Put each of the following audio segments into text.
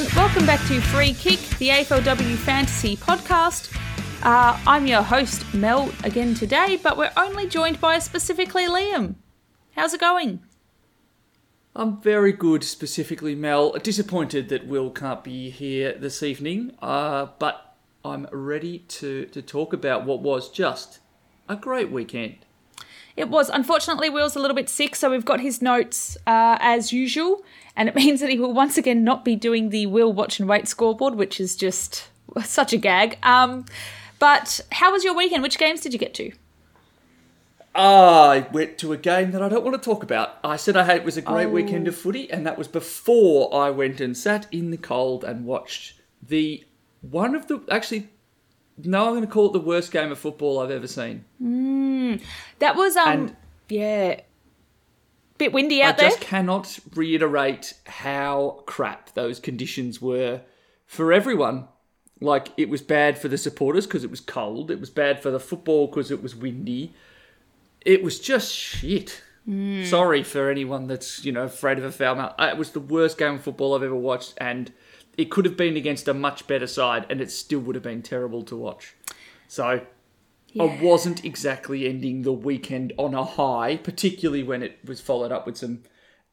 everyone. Welcome back to Free Kick, the AFLW Fantasy Podcast. Uh, I'm your host, Mel, again today, but we're only joined by specifically Liam. How's it going? I'm very good, specifically Mel. Disappointed that Will can't be here this evening, uh, but I'm ready to, to talk about what was just a great weekend. It was. Unfortunately, Will's a little bit sick, so we've got his notes uh, as usual, and it means that he will once again not be doing the Will Watch and Wait scoreboard, which is just such a gag. Um, but how was your weekend? Which games did you get to? I went to a game that I don't want to talk about. I said I had it was a great Oh. weekend of footy, and that was before I went and sat in the cold and watched the one of the actually. No, I'm going to call it the worst game of football I've ever seen. That was um, And- yeah, bit windy I out there. just cannot reiterate how crap those conditions were for everyone. Like it was bad for the supporters because it was cold. It was bad for the football because it was windy. It was just shit. Hmm. Sorry for anyone that's you know afraid of a foul mouth. Uh, it was the worst game of football I've ever watched, and it could have been against a much better side, and it still would have been terrible to watch. So I wasn't exactly ending the weekend on a high, particularly when it was followed up with some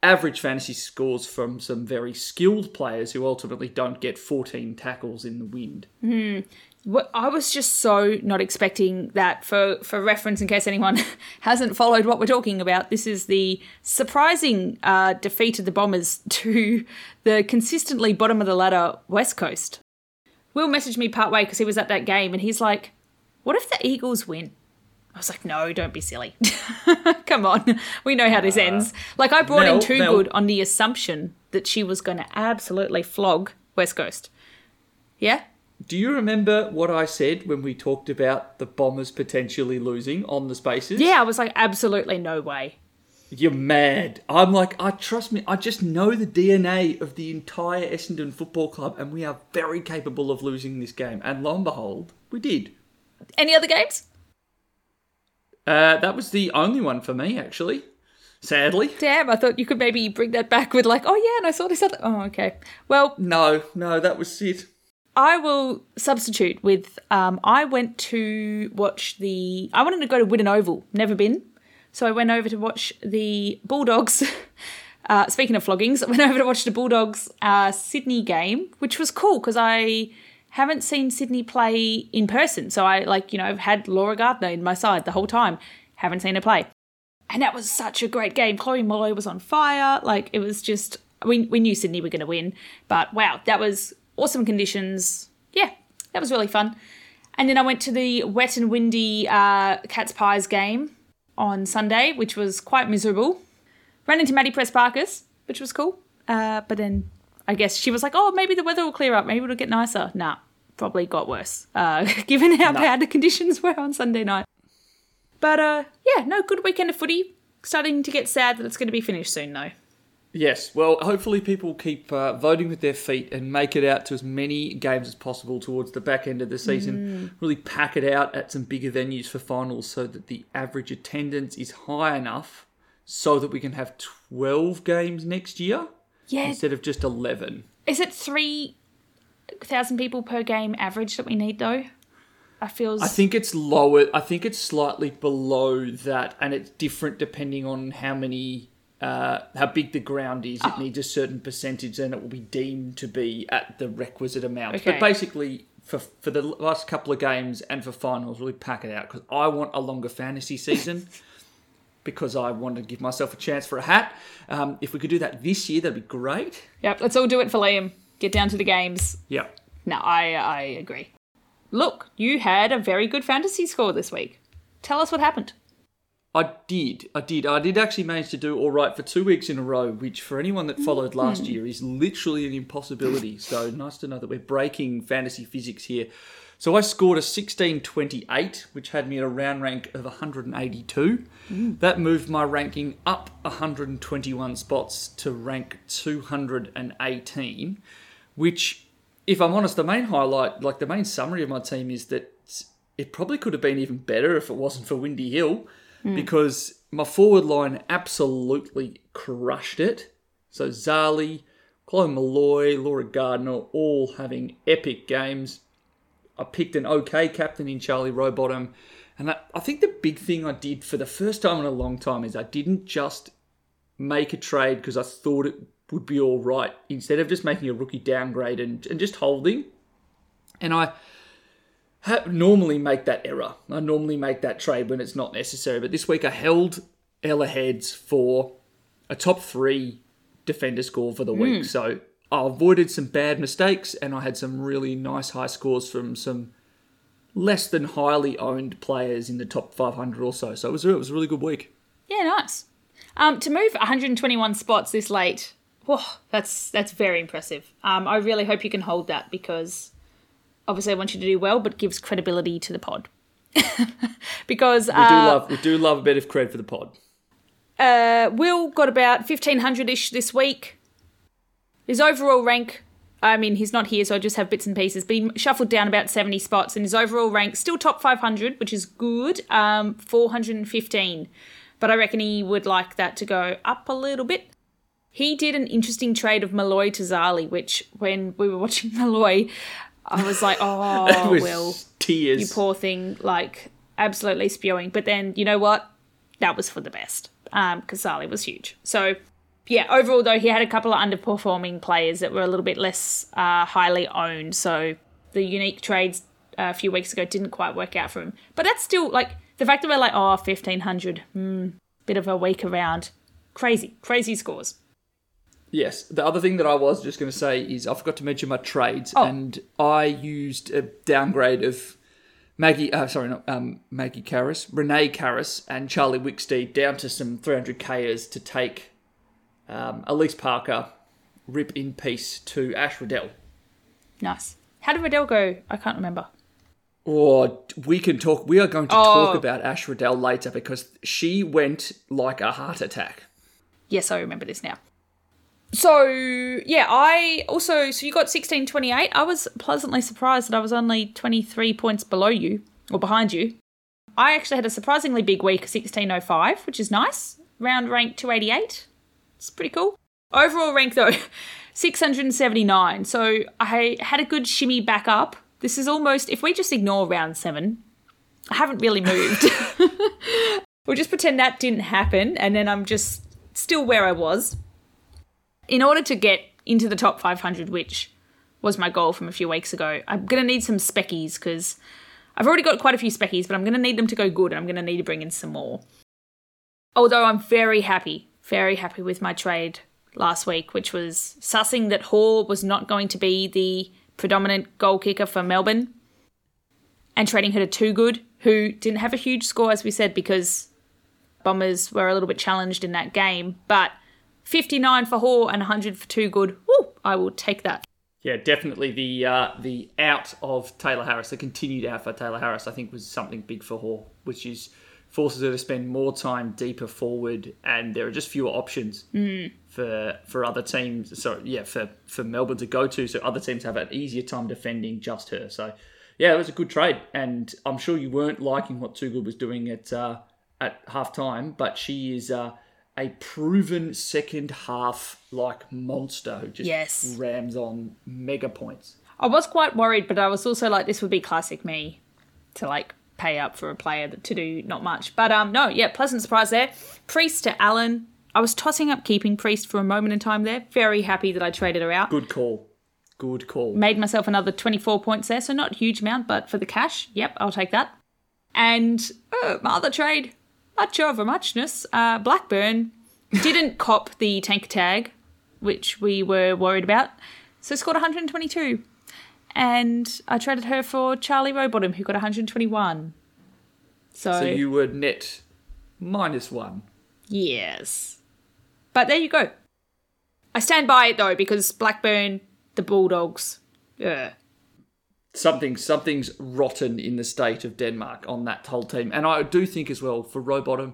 average fantasy scores from some very skilled players who ultimately don't get 14 tackles in the wind. What- I was just so not expecting that. For for reference, in case anyone hasn't followed what we're talking about, this is the surprising uh, defeat of the Bombers to the consistently bottom of the ladder West Coast. Will messaged me partway because he was at that game, and he's like, "What if the Eagles win?" I was like, "No, don't be silly. Come on, we know how this ends." Like I brought in Mel, Too Mel. Good on the assumption that she was going to absolutely flog West Coast. Yeah. Do you remember what I said when we talked about the Bombers potentially losing on the spaces? Yeah, I was like, absolutely no way. You're mad. I'm like, I trust me, I just know the DNA of the entire Essendon Football Club, and we are very capable of losing this game. And lo and behold, we did. Any other games? Uh, that was the only one for me, actually. Sadly. Damn, I thought you could maybe bring that back with like, oh yeah, and I saw this other. Oh, okay. Well, No, no, that was it. I will substitute with. Um, I went to watch the. I wanted to go to Whitten Oval. Never been, so I went over to watch the Bulldogs. Uh, speaking of floggings, I went over to watch the Bulldogs uh, Sydney game, which was cool because I haven't seen Sydney play in person. So I like you know had Laura Gardiner in my side the whole time. Haven't seen her play, and that was such a great game. Chloe Molloy was on fire. Like it was just we we knew Sydney were to win, but wow, that was awesome conditions. Yeah, that was really fun. And then I went to the wet and windy uh, Cats Pies game on Sunday, which was quite miserable. Ran into Maddie Prespakis, which was cool. Uh, but then I guess she was like, oh, maybe the weather will clear up. Maybe it'll get nicer. Nah, probably got worse, uh, given how bad the conditions were on Sunday night. But uh, yeah, no, good weekend of footy. Starting to get sad that it's going to be finished soon, though. Yes, well, hopefully people keep uh, voting with their feet and make it out to as many games as possible towards the back end of the season. Really pack it out at some bigger venues for finals so that the average attendance is high enough so that we can have 12 games next year Yeah, instead of just 11. is it three thousand people per game average that we need though? I feels I think it's lower. I think it's slightly below that, and it's different depending on how many, uh, how big the ground is. Oh. It needs a certain percentage, and it will be deemed to be at the requisite amount. Okay. But basically, for for the last couple of games and for finals, really pack it out because I want a longer fantasy season. Because I want to give myself a chance for a hat. Um, if we could do that this year, that'd be great. Yep, let's all do it for Liam. Get down to the games. Yep. No, I I agree. Look, you had a very good fantasy score this week. Tell us what happened. I did. I did. I did actually manage to do all right for two weeks in a row, which for anyone that followed last year is literally an impossibility. So nice to know that we're breaking fantasy physics here. So I scored a 1628, which had me at a round rank of 182. Mm. That moved my ranking up 121 spots to rank 218, which, if I'm honest, the main highlight, like the main summary of my team is that it probably could have been even better if it wasn't for Windy Hill mm. because my forward line absolutely crushed it. So Zarlie, Chloe Molloy, Laura Gardiner, all having epic games. I picked an okay captain in Charlie Rowbottom. And I, I think the big thing I did for the first time in a long time is I didn't just make a trade because I thought it would be all right instead of just making a rookie downgrade and, and just holding. And I ha- normally make that error. I normally make that trade when it's not necessary. But this week I held Ella Heads for a top three defender score for the week. Hmm. So I avoided some bad mistakes and I had some really nice high scores from some less than highly owned players in the top 500 or so. So it was, it was a really good week. Yeah, nice. Um, to move 121 spots this late, whoa, that's that's very impressive. Um, I really hope you can hold that because obviously I want you to do well, but gives credibility to the pod. because We do uh, love we do love a bit of cred for the pod. uh, Will got about 1500 ish this week. His overall rank, I mean, he's not here, so I just have bits and pieces, but he shuffled down about 70 spots, and his overall rank still top 500, which is good, um, 415. But I reckon he would like that to go up a little bit. He did an interesting trade of Molloy to Zarlie, which when we were watching Molloy, I was like, oh, was Will, tears. you poor thing, like absolutely spewing. But then you know what? That was for the best because Zarlie was huge. So yeah, overall though, he had a couple of underperforming players that were a little bit less uh, highly owned. So the unique trades uh, a few weeks ago didn't quite work out for him. But that's still like the fact that we're like, oh, 1500, hmm, bit of a week around. Crazy, crazy scores. Yes. The other thing that I was just going to say is I forgot to mention my trades, Oh. and I used a downgrade of Maggie. Uh, sorry, not um, Maggie Karras, Renee Karras, and Charlie Wicksteed down to some 300kers to take um, Elise Parker, rip in peace to Ash Riddell. Nice. How did Riddell go? I can't remember. Or we can talk. We are going to Oh. talk about Ash Riddell later because she went like a heart attack. Yes, I remember this now. So yeah, I also so you got sixteen twenty eight. I was pleasantly surprised that I was only twenty three points below you or behind you. I actually had a surprisingly big week, sixteen oh five, which is nice. Round rank two eighty eight. It's pretty cool. Overall rank though, six hundred and seventy nine. So I had a good shimmy back up. This is almost if we just ignore round seven, I haven't really moved. we'll just pretend that didn't happen, and then I'm just still where I was. In order to get into the top 500, which was my goal from a few weeks ago, I'm going to need some speckies because I've already got quite a few speckies, but I'm going to need them to go good, and I'm going to need to bring in some more. Although I'm very happy, very happy with my trade last week, which was sussing that Hall was not going to be the predominant goal kicker for Melbourne and trading her to Toogood, who didn't have a huge score, as we said, because Bombers were a little bit challenged in that game. But 59 for Hall and 100 for Toogood. Woo! I will take that. Yeah, definitely the uh, the out of Tayla Harris, the continued out for Tayla Harris, I think was something big for Hall, which is forces her to spend more time deeper forward, and there are just fewer options for for other teams. So yeah, for for Melbourne to go to, so other teams have an easier time defending just her. So yeah, it was a good trade, and I'm sure you weren't liking what Toogood was doing at uh, at half time, but she is. Uh, a proven second half like monster who just Yes. rams on mega points. I was quite worried, but I was also like, this would be classic me to like pay up for a player to do not much. But um, no, yeah, pleasant surprise there. Priest to Allen. I was tossing up keeping Priest for a moment in time there. Very happy that I traded her out. Good call. Good call. Made myself another 24 points there, so not a huge amount, but for the cash, yep, I'll take that. And uh, my other trade, much over muchness, uh, Blackburn didn't cop the tank tag, which we were worried about, so scored 122. And I traded her for Charlie Rowbottom, who got 121. So, So you were net minus one. yes. But there you go. I stand by it though, because Blackburn, the Bulldogs, uh, Something something's rotten in the state of Denmark on that whole team. And I do think as well for Rowbottom,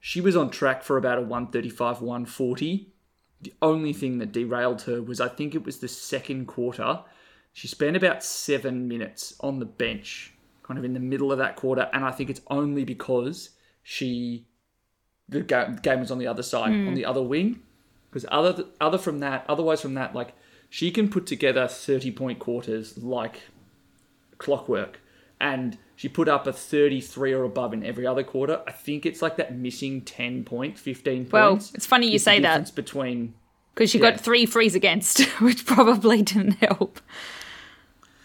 she was on track for about a 135, 140. The only thing that derailed her was I think it was the second quarter. She spent about seven minutes on the bench, kind of in the middle of that quarter, and I think it's only because she the game was on the other side, on hmm. the other wing. because other other from that, otherwise from that, like she can put together thirty point quarters like clockwork, and she put up a thirty three or above in every other quarter. I think it's like that missing ten point, fifteen Well, points. it's funny you the say that. difference between Because she Yeah. got three frees against, which probably didn't help.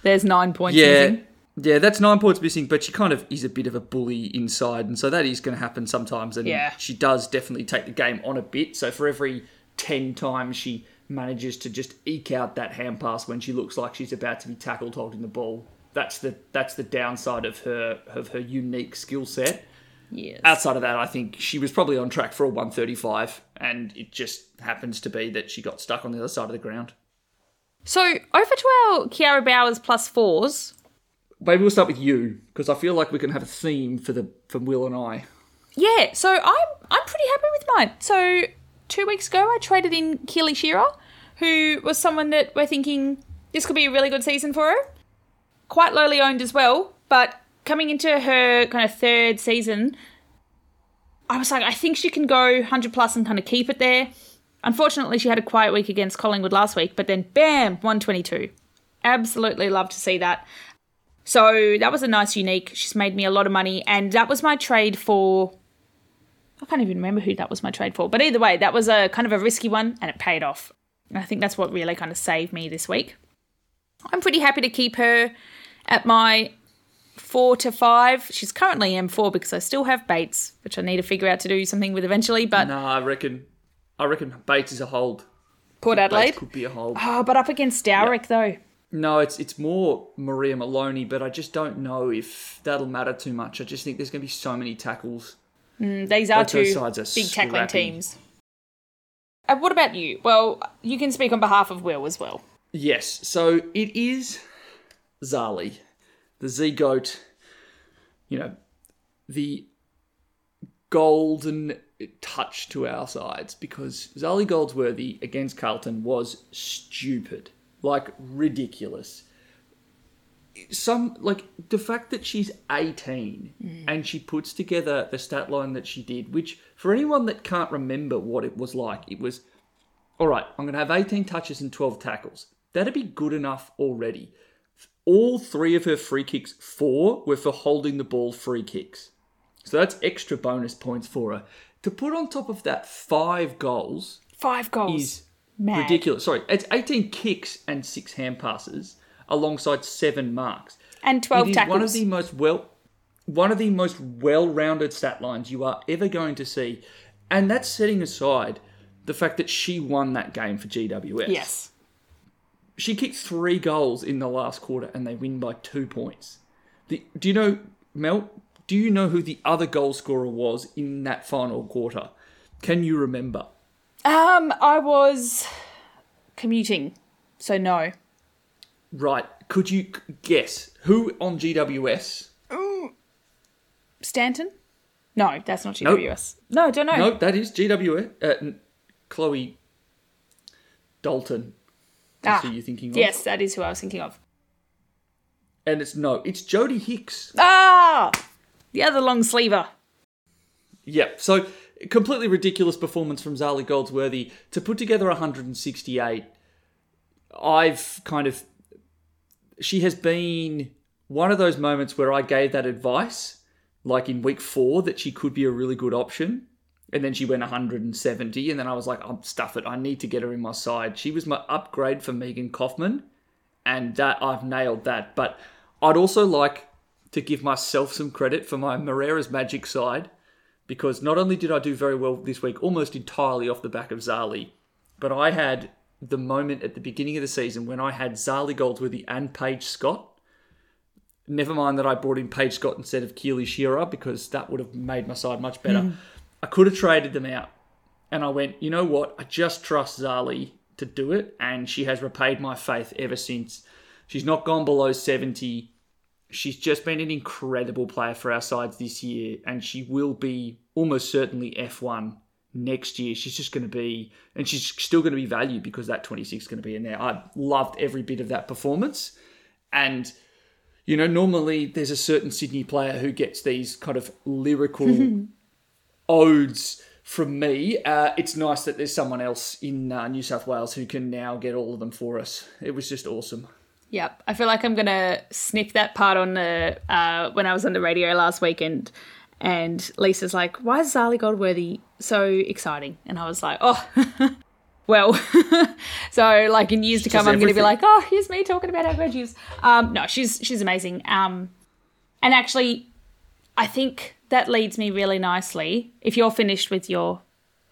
There's nine points Yeah. missing. Yeah, that's nine points missing, but she kind of is a bit of a bully inside, and so that is going to happen sometimes. And Yeah. she does definitely take the game on a bit. So for every 10 times she manages to just eke out that hand pass when she looks like she's about to be tackled holding the ball, that's the that's the downside of her of her unique skill set. Yes. Outside of that, I think she was probably on track for a 135, and it just happens to be that she got stuck on the other side of the ground. So over to our Kiara Bowers plus fours. Maybe we'll start with you because I feel like we can have a theme for the from Will and I. Yeah, so I'm I'm pretty happy with mine. So two weeks ago, I traded in Keely Shearer, who was someone that we're thinking this could be a really good season for her. Quite lowly owned as well, but coming into her kind of third season, I was like, I think she can go 100 plus and kind of keep it there. Unfortunately, she had a quiet week against Collingwood last week, but then bam, 122. Absolutely love to see that. So that was a nice unique. She's made me a lot of money, and that was my trade for. I can't even remember who that was my trade for, but either way, that was a kind of a risky one, and it paid off. And I think that's what really kind of saved me this week. I'm pretty happy to keep her at my four to five. She's currently M4 because I still have Bates, which I need to figure out to do something with eventually. But No, I reckon. I reckon Bates is a hold. Port Adelaide. Bates could be a hold. Oh, but up against Dowrick though. No, it's it's more Maria Moloney, but I just don't know if that'll matter too much. I just think there's going to be so many tackles. These are Both two are big tackling teams. Uh, what about you? Well, you can speak on behalf of Will as well. Yes, so it is Zarlie, the Z goat. You know, the golden touch to our sides because Zarlie Goldsworthy against Carlton was stupid, like ridiculous. Some like the fact that she's 18 hmm. and she puts together the stat line that she did, which for anyone that can't remember what it was like, it was all right, I'm going to have 18 touches and 12 tackles. That'd be good enough already. All three of her free kicks, four, were for holding the ball free kicks. So that's extra bonus points for her. To put on top of that five goals Five goals. is Mad. ridiculous. Sorry, it's 18 kicks and six hand passes alongside seven marks. And 12 It is tackles. one of the most well one of the most well-rounded stat lines you are ever going to see. And that's setting aside the fact that she won that game for GWS. yes. She kicked three goals in the last quarter and they win by two points. The, do you know, Mel, do you know who the other goal scorer was in that final quarter? Can you remember? Um, I was commuting, so no. Right. Could you guess who on GWS? Stanton? No, that's not Nope. GWS. No, I don't know. No, that is GWS. Uh, Chloe Dalton. Ah, who you're thinking of. Yes, that is who I was thinking of. And it's no, it's Jodie Hicks. Ah! The other long sleever. Yep. So completely ridiculous performance from Zarlie Goldsworthy to put together 168. I've kind of she has been one of those moments where I gave that advice, like in week four, that she could be a really good option. And then she went 170, and then I was like, "I'm stuff it. I need to get her in my side." She was my upgrade for Megan Kaufman, and that I've nailed that. But I'd also like to give myself some credit for my Moreira's magic side because not only did I do very well this week, almost entirely off the back of Zarlie, but I had the moment at the beginning of the season when I had Zarlie Goldsworthy and Paige Scott. Never mind that I brought in Paige Scott instead of Keely Shearer because that would have made my side much better. Hmm. I could have traded them out. And I went, you know what? I just trust Zarlie to do it. And she has repaid my faith ever since. She's not gone below 70 she's just been an incredible player for our sides this year, and she will be almost certainly F1 next year. She's just going to be, and she's still going to be valued because that 26 is going to be in there. I loved every bit of that performance. And, you know, normally there's a certain Sydney player who gets these kind of lyrical odes from me. Uh, it's nice that there's someone else in uh, New South Wales who can now get all of them for us. It was just awesome. Yep. I feel like I'm gonna snip that part on the uh, when I was on the radio last weekend, and Lisa's like, "Why is Zarlie Goldsworthy so exciting?" And I was like, "Oh." well, so like in years to come, I'm going to be like, oh, here's me talking about our graduates. Um, no, she's she's amazing. Um, and actually, I think that leads me really nicely. If you're finished with your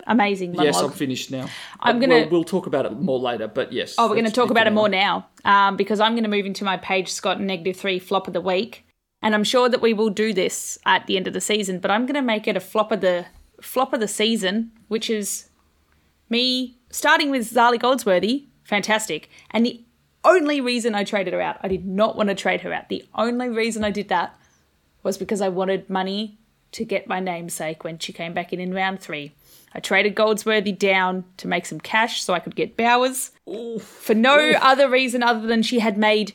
amazing monologue, Yes, I'm finished now. I'm Uh, gonna- We'll, we'll talk about it more later, but yes. Oh, we're going to talk about it more now um, because I'm going to move into my Paige Scott negative three flop of the week, and I'm sure that we will do this at the end of the season. But I'm going to make it a flop of the flop of the season, which is me starting with Zarlie Goldsworthy, fantastic, and the only reason I traded her out, I did not want to trade her out. The only reason I did that was because I wanted money to get my namesake when she came back in in round three. I traded Goldsworthy down to make some cash so I could get Bowers for no other reason other than she had made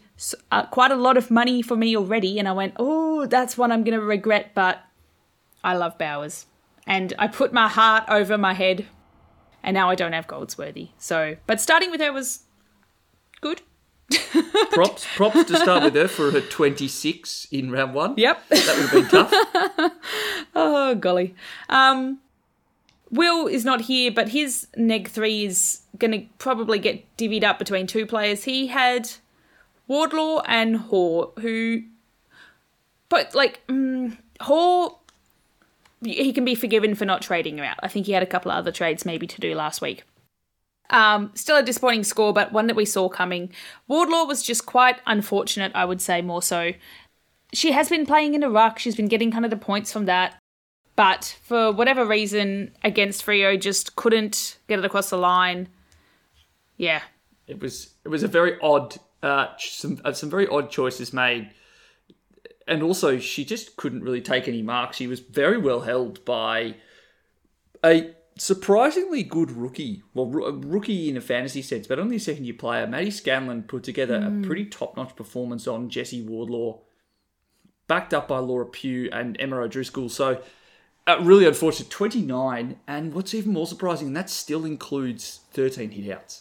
uh, quite a lot of money for me already. And I went, oh, that's one I'm going to regret, but I love Bowers. And I put my heart over my head, and now I don't have Goldsworthy. So, but starting with her was good. props, props to start with her for her 26 in round one. Yep. That would have been tough. Oh golly. Um Will is not here, but his neg three is gonna probably get divvied up between two players. He had Wardlaw and Hoare, who but like mm, Hoare he can be forgiven for not trading her out. I think he had a couple of other trades maybe to do last week. Um, still a disappointing score, but one that we saw coming. Wardlaw was just quite unfortunate, I would say, more so. She has been playing in ruck. She's been getting kind of the points from that. But for whatever reason, against Freo, just couldn't get it across the line. Yeah. It was it was a very odd uh, some uh, some very odd choices made, and also she just couldn't really take any marks. She was very well held by a surprisingly good rookie. Well, a rookie in a fantasy sense, but only a second year player. Maddie Scanlon put together a pretty top notch performance on Jesse Wardlaw, backed up by Laura Pugh and Emma O'Driscoll. So. Uh, really unfortunate, 29, and what's even more surprising, that still includes 13 hitouts.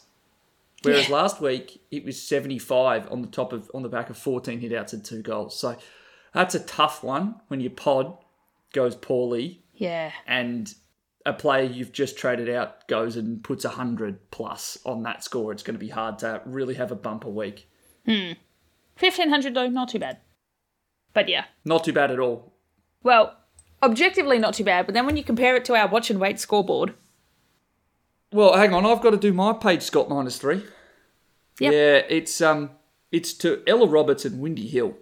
Whereas Yeah. last week it was 75 on the top of on the back of 14 hitouts and two goals. So that's a tough one when your pod goes poorly Yeah. and a player you've just traded out goes and puts 100 plus on that score. It's going to be hard to really have a bumper week. hmm 1500 though, not too bad. But yeah. Not too bad at all. Well, objectively not too bad, but then when you compare it to our watch and wait scoreboard, Well, hang on, I've got to do my Paige Scott minus three. Yep. Yeah, it's um, it's to Ella Roberts and Windy Hill.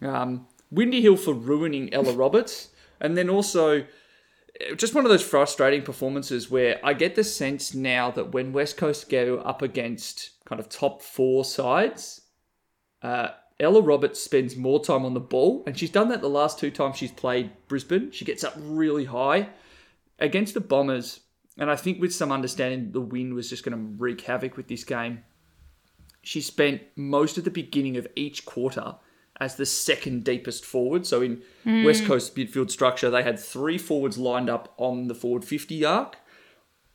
Um, Windy Hill for ruining Ella Roberts, and then also eh, just one of those frustrating performances where I get the sense now that when West Coast go up against kind of top four sides, uh, Ella Roberts spends more time on the ball, and she's done that the last two times she's played Brisbane. She gets up really high against the Bombers, and I think with some understanding the wind was just going to wreak havoc with this game. She spent most of the beginning of each quarter as the second deepest forward. So in hmm. West Coast midfield structure, they had three forwards lined up on the forward 50 arc,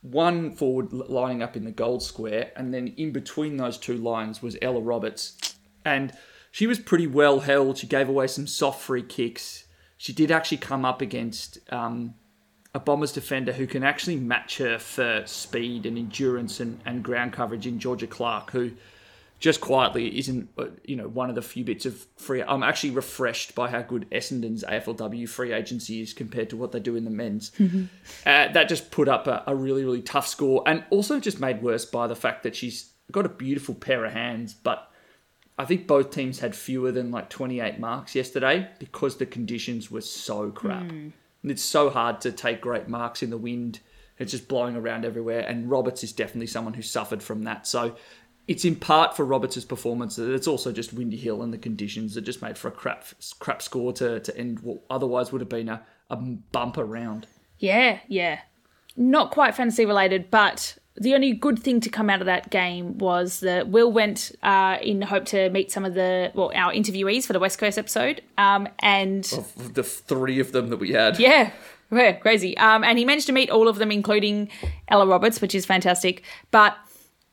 one forward lining up in the gold square, and then in between those two lines was Ella Roberts. And she was pretty well held. She gave away some soft free kicks. She did actually come up against um, a Bombers defender who can actually match her for speed and endurance and, and ground coverage in Georgia Clark, who just quietly isn't you know one of the few bits of free. I'm actually refreshed by how good Essendon's AFLW free agency is compared to what they do in the men's. uh, that just put up a, a really really tough score, and also just made worse by the fact that she's got a beautiful pair of hands, but I think both teams had fewer than like 28 marks yesterday because the conditions were so crap. Hmm. And it's so hard to take great marks in the wind. It's just blowing around everywhere. And Roberts is definitely someone who suffered from that. So it's in part for Roberts' performance. that It's also just Windy Hill and the conditions that just made for a crap crap score to, to end what otherwise would have been a, a bumper round. Yeah, yeah. Not quite fantasy related, but the only good thing to come out of that game was that Will went uh, in hope to meet some of the, well, our interviewees for the West Coast episode. Um, and Of the three of them that we had. yeah, Yeah, crazy. Um, and he managed to meet all of them, including Ella Roberts, which is fantastic. But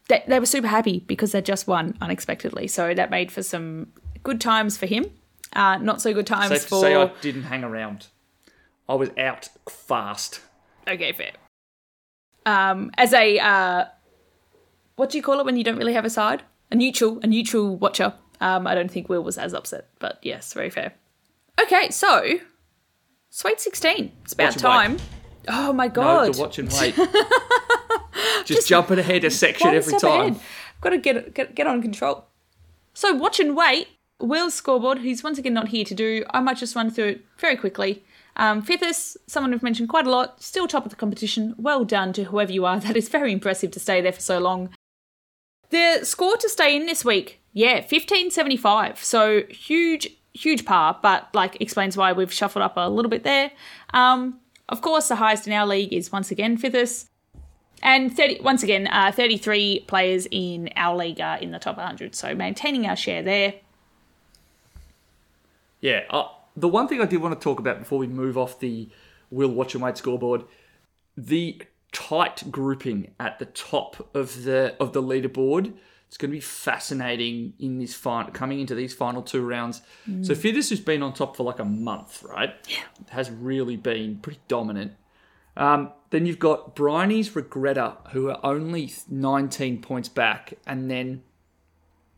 they, they were super happy because they just won unexpectedly. So that made for some good times for him. Uh, not so good times Safe to for. say I didn't hang around. I was out fast. Okay, fair. Um, as a uh, what do you call it when you don't really have a side? A neutral, a neutral watcher. Um, I don't think Will was as upset, but yes, very fair. Okay, so Sweet Sixteen. It's about time. Oh my god! No, to watch and wait. Just, jumping ahead a section every time. ahead. Got to get, get get on control. So watch and wait. Will's scoreboard. He's once again not here to do. I might just run through it very quickly. Um, someone we've mentioned quite a lot, still top of the competition. Well done to whoever you are. That is very impressive to stay there for so long. The score to stay in this week, yeah, fifteen seventy five. So huge, huge par, but like explains why we've shuffled up a little bit there. Um, of course, the highest in our league is once again Fifthus. And 30, once again, uh, 33 players in our league are in the top 100. So maintaining our share there. Yeah. The one thing I did want to talk about before we move off the Will Watch and Wait scoreboard, the tight grouping at the top of the of the leaderboard. It's going to be fascinating in this final coming into these final two rounds. So Fidus has been on top for like a month, right? Yeah. Has really been pretty dominant. Um, then you've got Bryony's Regretta, who are only 19 points back, and then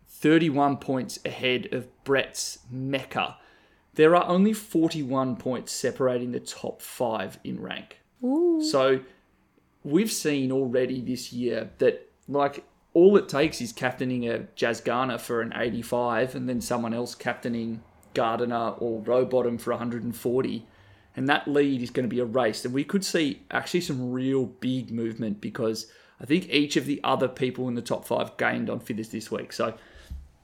31 points ahead of Brett's Mecca. There are only 41 points separating the top five in rank. So we've seen already this year that, like, all it takes is captaining a Jazz Garner for an 85 and then someone else captaining Gardiner or Rowbottom for 140. And that lead is going to be erased. And we could see actually some real big movement because I think each of the other people in the top five gained on Fitters this week. So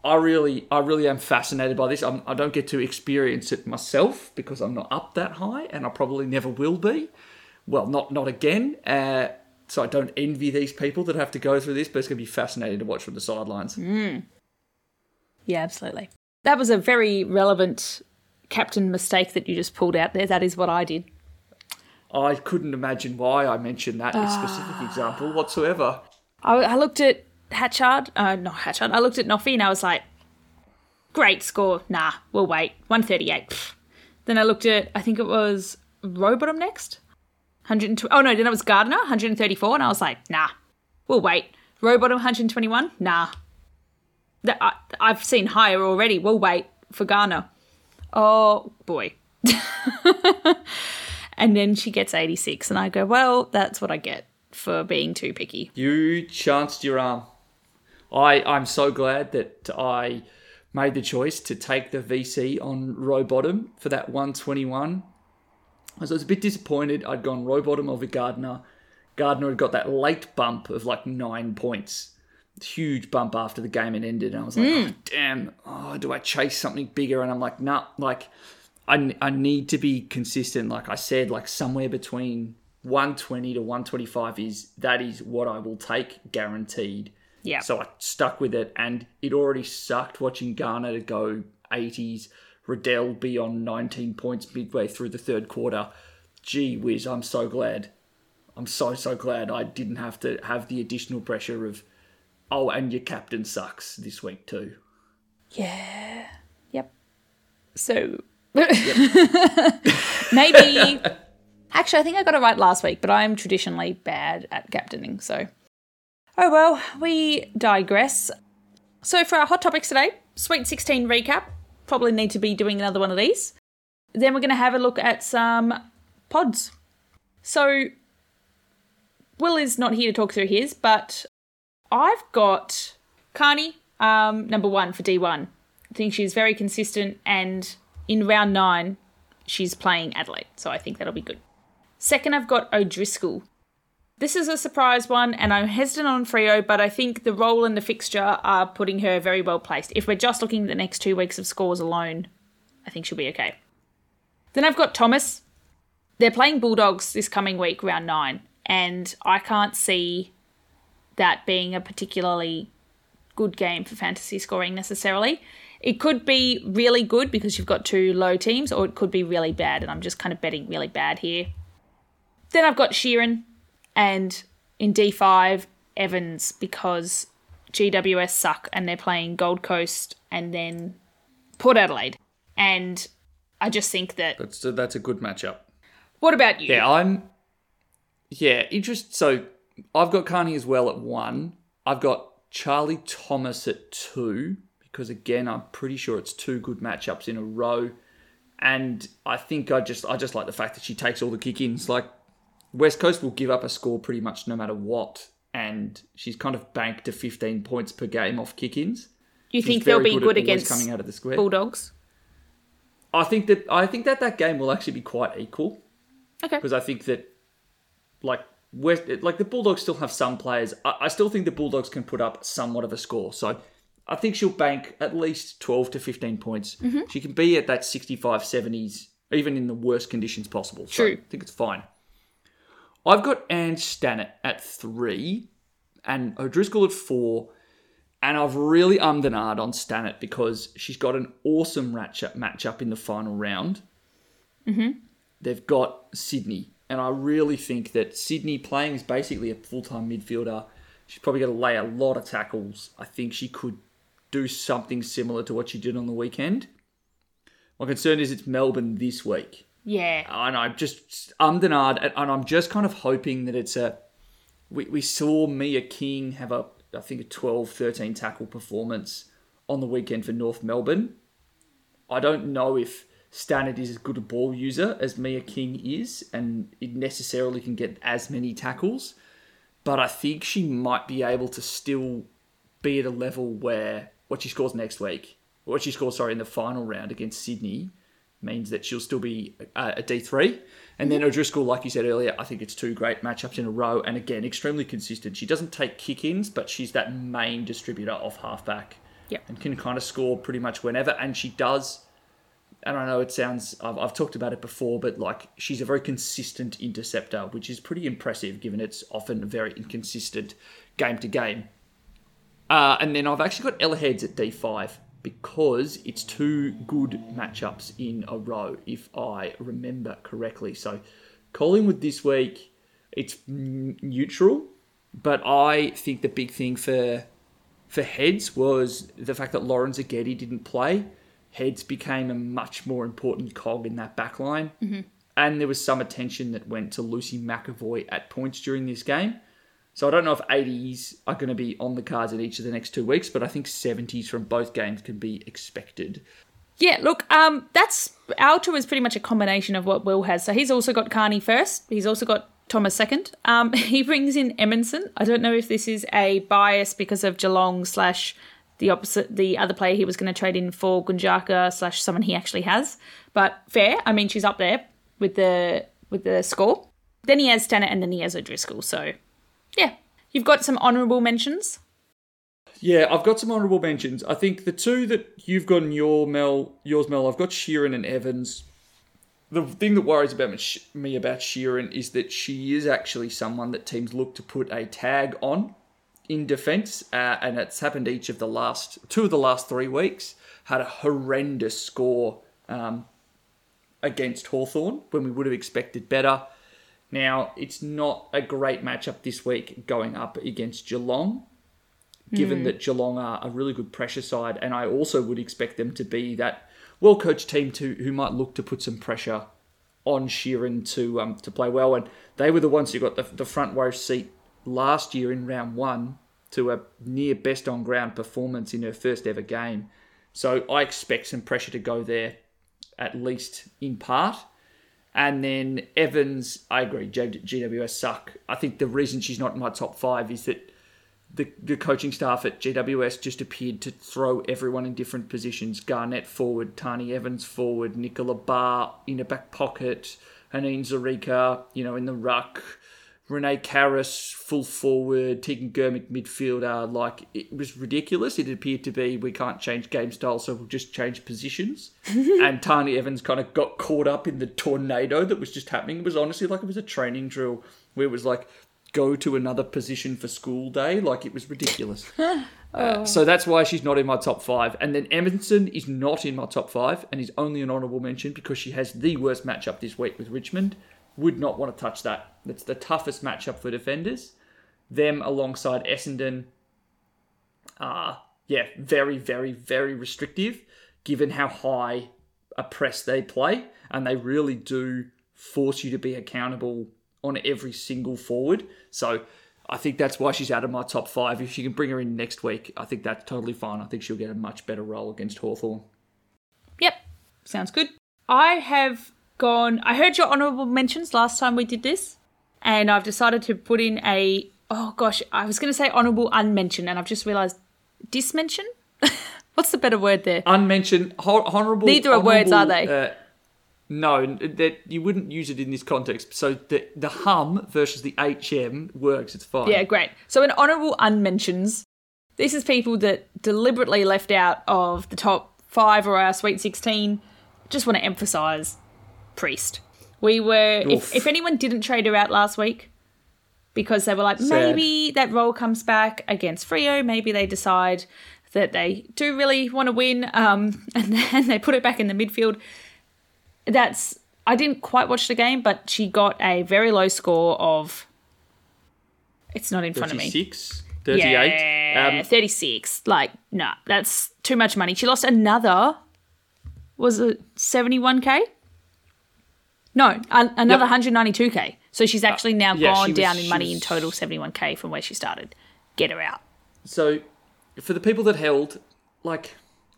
I really, I really am fascinated by this. I'm, I don't get to experience it myself because I'm not up that high, and I probably never will be. Well, not not again. Uh, so I don't envy these people that have to go through this, but it's going to be fascinating to watch from the sidelines. Yeah, absolutely. That was a very relevant captain mistake that you just pulled out there. That is what I did. I couldn't imagine why I mentioned that specific example whatsoever. I, I looked at Hatchard, uh, not Hatchard, I looked at Noffy and I was like, great score. Nah, we'll wait. 138. Pfft. Then I looked at, I think it was Rowbottom next. 120. Oh no, then it was Gardiner, 134. And I was like, nah, we'll wait. Rowbottom, 121. Nah. That, I, I've seen higher already. We'll wait for Garner. Oh boy. and then she gets 86. And I go, well, that's what I get for being too picky. You chanced your arm. I, I'm so glad that I made the choice to take the VC on Rowbottom for that 121. I was a bit disappointed. I'd gone Rowbottom over Gardiner. Gardiner had got that late bump of like nine points. Huge bump after the game had ended. And I was like, hmm. oh, damn, oh, do I chase something bigger? And I'm like, nah, like, I, I need to be consistent. Like I said, like somewhere between 120 to 125 is that is what I will take guaranteed. Yeah. So I stuck with it, and it already sucked watching Garner to go 80s, Riddell be on 19 points midway through the third quarter. Gee whiz, I'm so glad. I'm so, so glad I didn't have to have the additional pressure of, oh, and your captain sucks this week too. Yeah. Yep. So maybe actually I think I got it right last week, but I'm traditionally bad at captaining, so Oh well, we digress. So for our hot topics today, Sweet 16 recap. Probably need to be doing another one of these. Then we're going to have a look at some pods. So Will is not here to talk through his, but I've got Carney, um, number one for D1. I think she's very consistent, and in round nine, she's playing Adelaide, so I think that'll be good. Second, I've got O'Driscoll. This is a surprise one, and I'm hesitant on Freo, but I think the role and the fixture are putting her very well placed. If we're just looking at the next two weeks of scores alone, I think she'll be okay. Then I've got Thomas. They're playing Bulldogs this coming week, round nine, and I can't see that being a particularly good game for fantasy scoring necessarily. It could be really good because you've got two low teams, or it could be really bad, and I'm just kind of betting really bad here. then I've got Sheeran and in D5 Evans because GWS suck and they're playing Gold Coast and then Port Adelaide. And I just think that. That's a, that's a good matchup. What about you? Yeah, I'm. Yeah, interest. So I've got Carney as well at one. I've got Charlie Thomas at two because again, I'm pretty sure it's two good matchups in a row. And I think I just I just like the fact that she takes all the kick-ins. Like West Coast will give up a score pretty much no matter what, and she's kind of banked to 15 points per game off kick-ins. you She's think they'll be at good against coming out of the square. Bulldogs? I think that I think that that game will actually be quite equal. Okay. because I think that like West, like the Bulldogs still have some players. I, I still think the Bulldogs can put up somewhat of a score. So I think she'll bank at least 12 to 15 points. Mm-hmm. She can be at that 65, 70s, even in the worst conditions possible. So True. I think it's fine. I've got Anne Stannett at three and O'Driscoll at four. And I've really ummed and ahed on Stannett because she's got an awesome matchup matchup in the final round mm-hmm. they've got Sydney. And I really think that Sydney playing is basically a full time midfielder, she's probably going to lay a lot of tackles. I think she could do something similar to what she did on the weekend. My concern is it's Melbourne this week. Yeah. And I'm just ummed and and and I'm just kind of hoping that it's a. We, we saw Mia King have a, I think, a 12 13 tackle performance on the weekend for North Melbourne. I don't know if Stannard is as good a ball user as Mia King is, and it necessarily can get as many tackles. But I think she might be able to still be at a level where what she scores next week, what she scores, sorry, in the final round against Sydney, means that she'll still be a, a D3. And then O'Driscoll, like you said earlier, I think it's two great matchups in a row. And again, extremely consistent. She doesn't take kick ins, but she's that main distributor off halfback Yep. and can kind of score pretty much whenever. And she does. And I know it sounds, I've, I've talked about it before, but like she's a very consistent interceptor, which is pretty impressive given it's often very inconsistent game to game. Uh, and then I've actually got Ella Heads at D5 because it's two good matchups in a row, if I remember correctly. So Collingwood this week, it's neutral, but I think the big thing for for Heads was the fact that Lauren Zaghetti didn't play. Heads became a much more important cog in that back line. Mm-hmm. And there was some attention that went to Lucy McAvoy at points during this game. So I don't know if 80s are going to be on the cards in each of the next two weeks, but I think 70s from both games can be expected. Yeah, look, um, that's our tour is pretty much a combination of what Will has. So he's also got Carney first. He's also got Thomas second. Um, he brings in Emerson. I don't know if this is a bias because of Geelong slash the opposite, the other player he was going to trade in for Gunjaka slash someone he actually has. But fair. I mean, she's up there with the with the score. Then he has Tanner and then he has O'Driscoll. So yeah, you've got some honourable mentions. Yeah, I've got some honourable mentions. I think the two that you've got in your Mel, yours Mel, I've got Sheeran and Evans. The thing that worries about me- about Sheeran is that she is actually someone that teams look to put a tag on in defence, uh, and it's happened each of the last two of the last three weeks. Had a horrendous score um, against Hawthorn when we would have expected better. Now, it's not a great matchup this week going up against Geelong, given that Geelong are a really good pressure side, and I also would expect them to be that well coached team to who might look to put some pressure on Sheeran to um, to play well. And they were the ones who got the, the front row seat last year in round one to a near best on ground performance in her first ever game. So I expect some pressure to go there, at least in part. And then Evans, I agree, GWS suck. I think the reason she's not in my top five is that the, the coaching staff at GWS just appeared to throw everyone in different positions. Garnett forward, Tarni Evans forward, Nicola Barr in a back pocket, Haneen Zreika, you know, in the ruck, Renee Karras full forward, Tegan Germick midfielder. Like, it was ridiculous. It appeared to be we can't change game style, so we'll just change positions. and Tarni Evans kind of got caught up in the tornado that was just happening. It was honestly like it was a training drill where it was like, go to another position for school day. Like it was ridiculous. Uh, so that's why she's not in my top five. And then Emerson is not in my top five and is only an honourable mention because she has the worst matchup this week with Richmond. Would not want to touch that. That's the toughest matchup for defenders. Them alongside Essendon are, yeah, very, very, very restrictive given how high a press they play. And they really do force you to be accountable on every single forward. So I think that's why she's out of my top five. If you can bring her in next week, I think that's totally fine. I think she'll get a much better role against Hawthorn. Yep, sounds good. I have gone. I heard your honourable mentions last time we did this, and I've decided to put in a. Oh gosh, I was going to say honourable unmentioned, and I've just realised dismention. What's the better word there? Unmentioned, ho- honourable. Neither are words, are they? Uh, no, that you wouldn't use it in this context. So the the hum versus the HM works. It's fine. Yeah, great. So in honourable unmentions, this is people that deliberately left out of the top five or our Sweet 16. Just want to emphasise Priest. We were, if, if anyone didn't trade her out last week because they were like, Sad. maybe that role comes back against Freo, maybe they decide that they do really want to win, um, and then they put it back in the midfield. That's, I didn't quite watch the game, but she got a very low score of, it's not in front of me. 36, 38. Yeah, Um, 36. Like, nah, that's too much money. She lost another, was it 71k? No, an- another Yep. 192k. So she's actually now yeah, she gone was- down in money in total 71k from where she started. Get her out. So, for the people that held, like,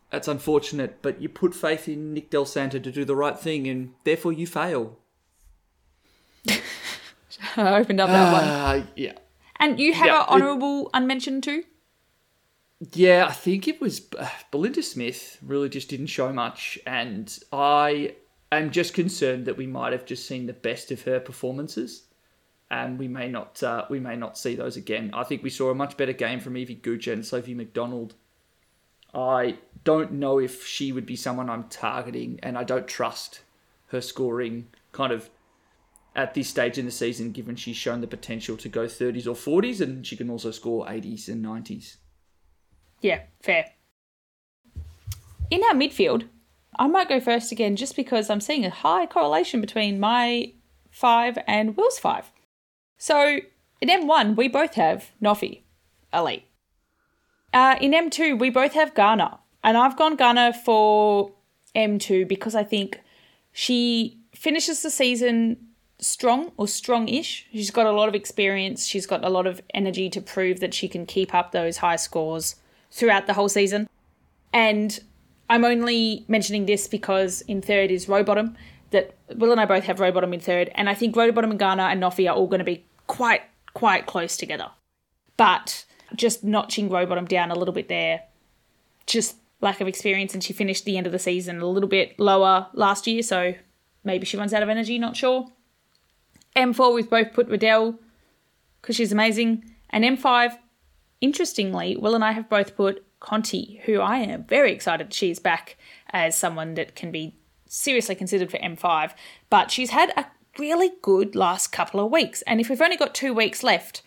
that's unfortunate, but you put faith in Nick Dal Santo to do the right thing, and therefore you fail. I opened up that one. Uh, yeah. And you have yeah, an honourable unmentioned too? Yeah, I think it was uh, Belinda Smith really just didn't show much, and I am just concerned that we might have just seen the best of her performances, and we may not uh, we may not see those again. I think we saw a much better game from Evie Guja and Sophie McDonald. I don't know if she would be someone I'm targeting, and I don't trust her scoring kind of at this stage in the season, given she's shown the potential to go 30s or 40s, and she can also score 80s and 90s. Yeah, fair. In our midfield, I might go first again just because I'm seeing a high correlation between my five and Will's five. So in M1, we both have Noffy, elite. Uh, in M2, we both have Garner. And I've gone Garner for M2 because I think she finishes the season strong or strong-ish. She's got a lot of experience. She's got a lot of energy to prove that she can keep up those high scores throughout the whole season. And I'm only mentioning this because in third is Rowbottom. That Will and I both have Rowbottom in third, and I think Rowbottom and Garner and Noffy are all going to be quite quite close together. But just notching Rowbottom down a little bit there, just lack of experience, and she finished the end of the season a little bit lower last year, so maybe she runs out of energy. Not sure. M4 we've both put Riddell because she's amazing, and M5 interestingly, Will and I have both put Conti, who I am very excited she's back as someone that can be seriously considered for M5. But she's had a really good last couple of weeks. And if we've only got two weeks left,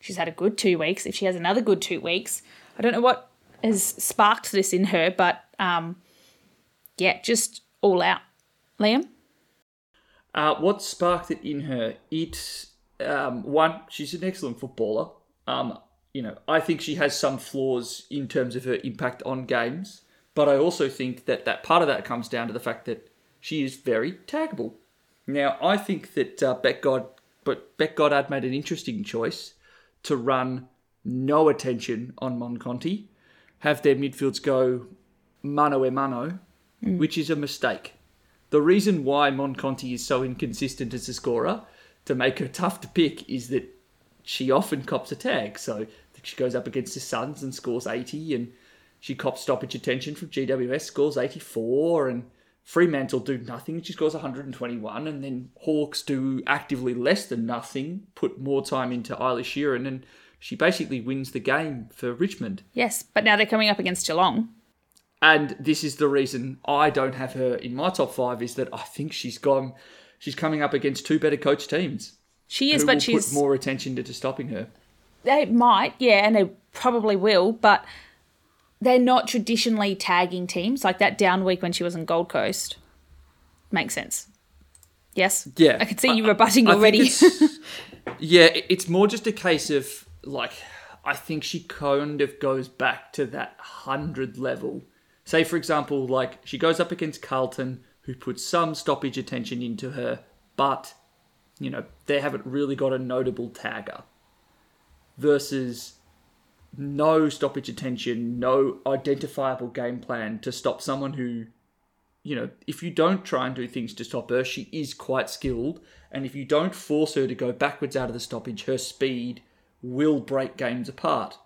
she's had a good two weeks. If she has another good two weeks, I don't know what has sparked this in her, but um, yeah, just all out. Liam? Uh, what sparked it in her? It um, one, she's an excellent footballer. Um, you know, I think she has some flaws in terms of her impact on games, but I also think that that part of that comes down to the fact that she is very taggable. Now, I think that uh, Beck God, but Beck Goddard made an interesting choice to run no attention on Mon Conti, have their midfields go mano a mano, which is a mistake. The reason why Mon Conti is so inconsistent as a scorer, to make her tough to pick, is that she often cops a tag. So she goes up against the Suns and scores 80, and she cops stoppage attention from GWS, scores 84, and Fremantle do nothing, and she scores 121, and then Hawks do actively less than nothing, put more time into Eilish Sheerin, and she basically wins the game for Richmond. Yes, but now they're coming up against Geelong. And this is the reason I don't have her in my top five is that I think she's gone, she's coming up against two better coach teams. She is, but she's put more attention to stopping her. They might, yeah, and they probably will, but they're not traditionally tagging teams like that down week when she was in Gold Coast. Makes sense. Yes. Yeah, I can see you I- rebutting I think already. it's- yeah, it's more just a case of like I think she kind of goes back to that hundred level. Say, for example, like she goes up against Carlton, who put some stoppage attention into her, but you know they haven't really got a notable tagger. Versus no stoppage attention, no identifiable game plan to stop someone who you know, if you don't try and do things to stop her, she is quite skilled. And if you don't force her to go backwards out of the stoppage, her speed will break games apart.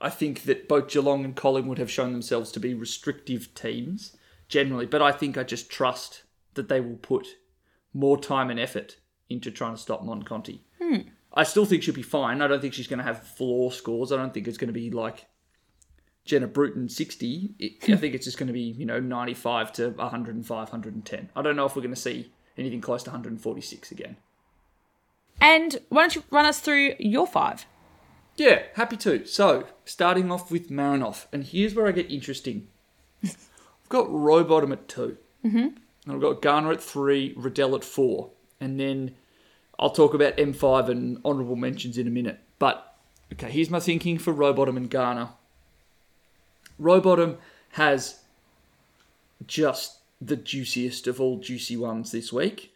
I think that both Geelong and Collingwood have shown themselves to be restrictive teams generally, but I think I just trust that they will put more time and effort into trying to stop Mon Conti. Hmm. I still think she'll be fine. I don't think she's going to have floor scores. I don't think it's going to be like Jenna Bruton 60. It, I think it's just going to be, you know, 95 to 105, 110. I don't know if we're going to see anything close to 146 again. and why don't you run us through your five? Yeah, happy to. So, starting off with Marinoff, and here's where I get interesting. I've got Rowbottom at 2 mm-hmm. and I've got Garner at three, Riddell at four, and then I'll talk about M5 and honourable mentions in a minute. But okay, here's my thinking for Rowbottom and Garner. Rowbottom has just the juiciest of all juicy ones this week,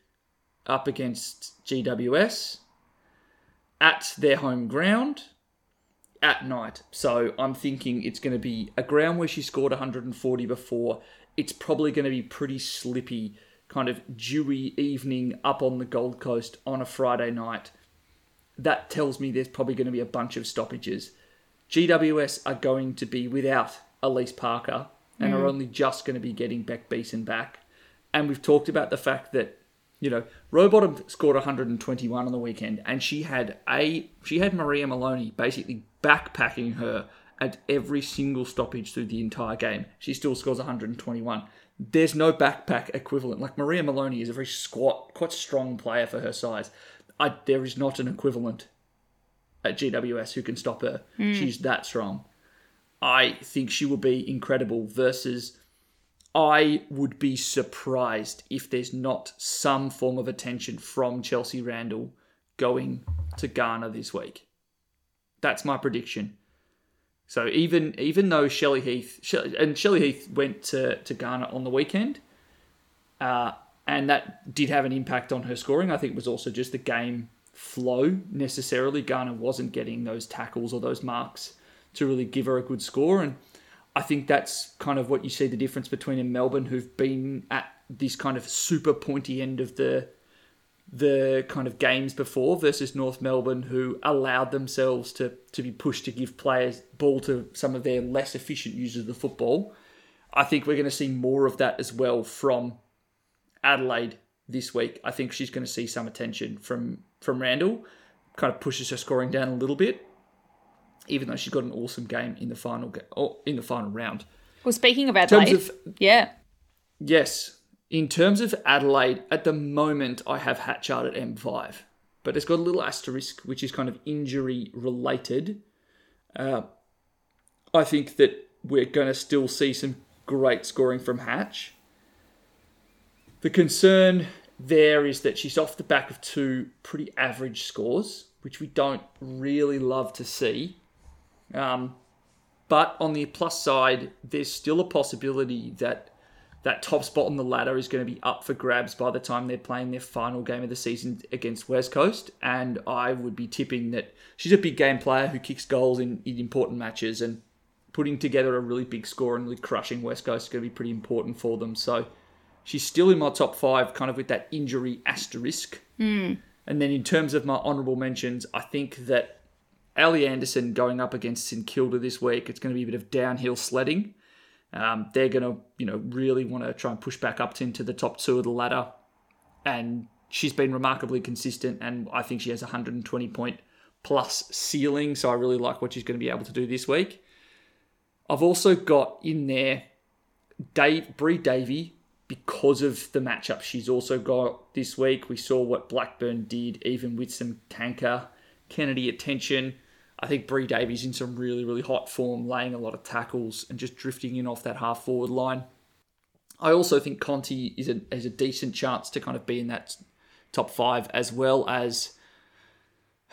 up against GWS at their home ground at night. So I'm thinking it's going to be a ground where she scored 140 before. It's probably going to be pretty slippy, kind of dewy evening up on the Gold Coast on a Friday night. That tells me there's probably going to be a bunch of stoppages. GWS are going to be without Alyce Parker and are mm. only just going to be getting Beck Beeson back. And we've talked about the fact that you know, Rowbottom scored 121 on the weekend, and she had a she had Maria Moloney basically backpacking her at every single stoppage through the entire game. She still scores 121. There's no backpack equivalent. Like Maria Moloney is a very squat, quite strong player for her size. I, there is not an equivalent at GWS who can stop her. Hmm. She's that strong. I think she will be incredible versus I would be surprised if there's not some form of attention from Chelsea Randall going to Garner this week. That's my prediction. So even even though Shelley Heath and Shelley Heath went to, to Garner on the weekend, uh, and that did have an impact on her scoring. I think it was also just the game flow necessarily. Garner wasn't getting those tackles or those marks to really give her a good score, and I think that's kind of what you see the difference between in Melbourne, who've been at this kind of super pointy end of the the kind of games before, versus North Melbourne, who allowed themselves to to be pushed to give players ball to some of their less efficient users of the football. I think we're going to see more of that as well from Adelaide this week. I think she's going to see some attention from from Randall, kind of pushes her scoring down a little bit even though she's got an awesome game in the final or oh, in the final round. Well, speaking of terms Adelaide, of- yeah, Yes, in terms of Adelaide, at the moment I have Hatchard at M5, but it's got a little asterisk which is kind of injury related. Uh, I think that we're going to still see some great scoring from Hatch. The concern there is that she's off the back of two pretty average scores, which we don't really love to see. Um, but on the plus side, there's still a possibility that that top spot on the ladder is going to be up for grabs by the time they're playing their final game of the season against West Coast. And I would be tipping that she's a big game player who kicks goals in, in important matches and putting together a really big score and really crushing West Coast is going to be pretty important for them. So she's still in my top five, kind of with that injury asterisk. Hmm. And then in terms of my honourable mentions, I think that Ali Anderson going up against St Kilda this week, it's going to be a bit of downhill sledding. Um, they're going to, you know, really want to try and push back up into the top two of the ladder. And she's been remarkably consistent, and I think she has a 120 point plus ceiling. So I really like what she's going to be able to do this week. I've also got in there Dave Bree Davey because of the matchup she's also got this week. We saw what Blackburn did, even with some tanker Kennedy attention. I think Bree Davey's in some really, really hot form, laying a lot of tackles and just drifting in off that half forward line. I also think Conti is a has a decent chance to kind of be in that top five, as well as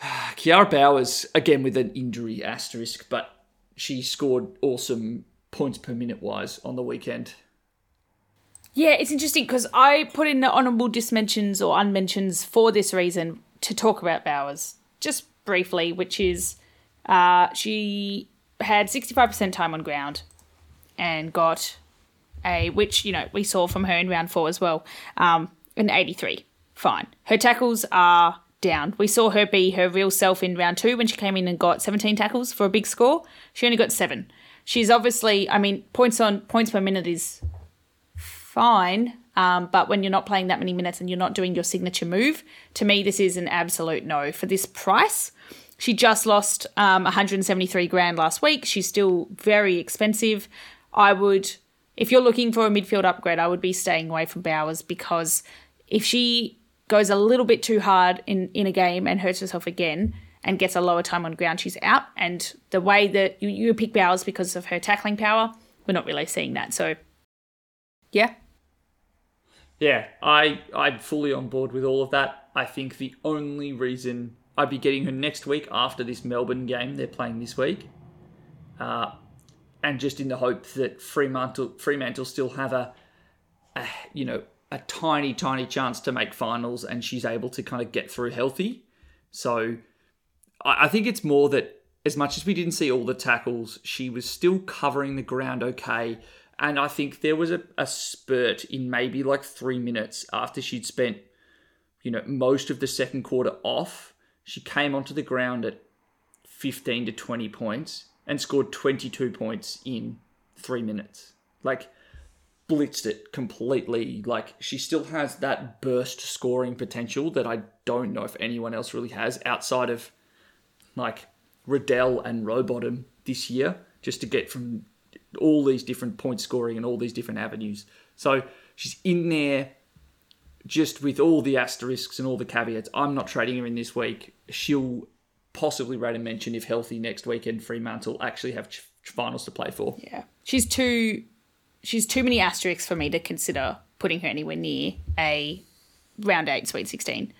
Kiara Bowers again with an injury asterisk, but she scored awesome points per minute wise on the weekend. Yeah, it's interesting because I put in the honourable dismentions or unmentions for this reason to talk about Bowers just briefly, which is uh, she had 65% time on ground and got a, which, you know, we saw from her in round four as well, um, an 83. Fine. Her tackles are down. We saw her be her real self in round two when she came in and got 17 tackles for a big score. She only got seven. She's obviously, I mean, points on points per minute is fine. Um, but when you're not playing that many minutes and you're not doing your signature move, to me, this is an absolute no. For this price, she just lost um, 173 grand last week. She's still very expensive. I would, if you're looking for a midfield upgrade, I would be staying away from Bowers because if she goes a little bit too hard in, in a game and hurts herself again and gets a lower time on ground, she's out. And the way that you, you pick Bowers because of her tackling power, we're not really seeing that. So, yeah, yeah, I I'm fully on board with all of that. I think the only reason I'd be getting her next week after this Melbourne game they're playing this week, uh, and just in the hope that Fremantle Fremantle still have a, a you know a tiny tiny chance to make finals, and she's able to kind of get through healthy. So I, I think it's more that as much as we didn't see all the tackles, she was still covering the ground okay and I think there was a, a spurt in maybe like three minutes after she'd spent, you know, most of the second quarter off. She came onto the ground at 15 to 20 points and scored 22 points in three minutes. Like, blitzed it completely. Like, she still has that burst scoring potential that I don't know if anyone else really has outside of, like, Riddell and Rowbottom this year, just to get from all these different point scoring and all these different avenues. So she's in there just with all the asterisks and all the caveats. I'm not trading her in this week. She'll possibly rate a mention if healthy next weekend. Fremantle actually have ch- finals to play for. Yeah, she's too she's too many asterisks for me to consider putting her anywhere near a round eight Sweet Sixteen.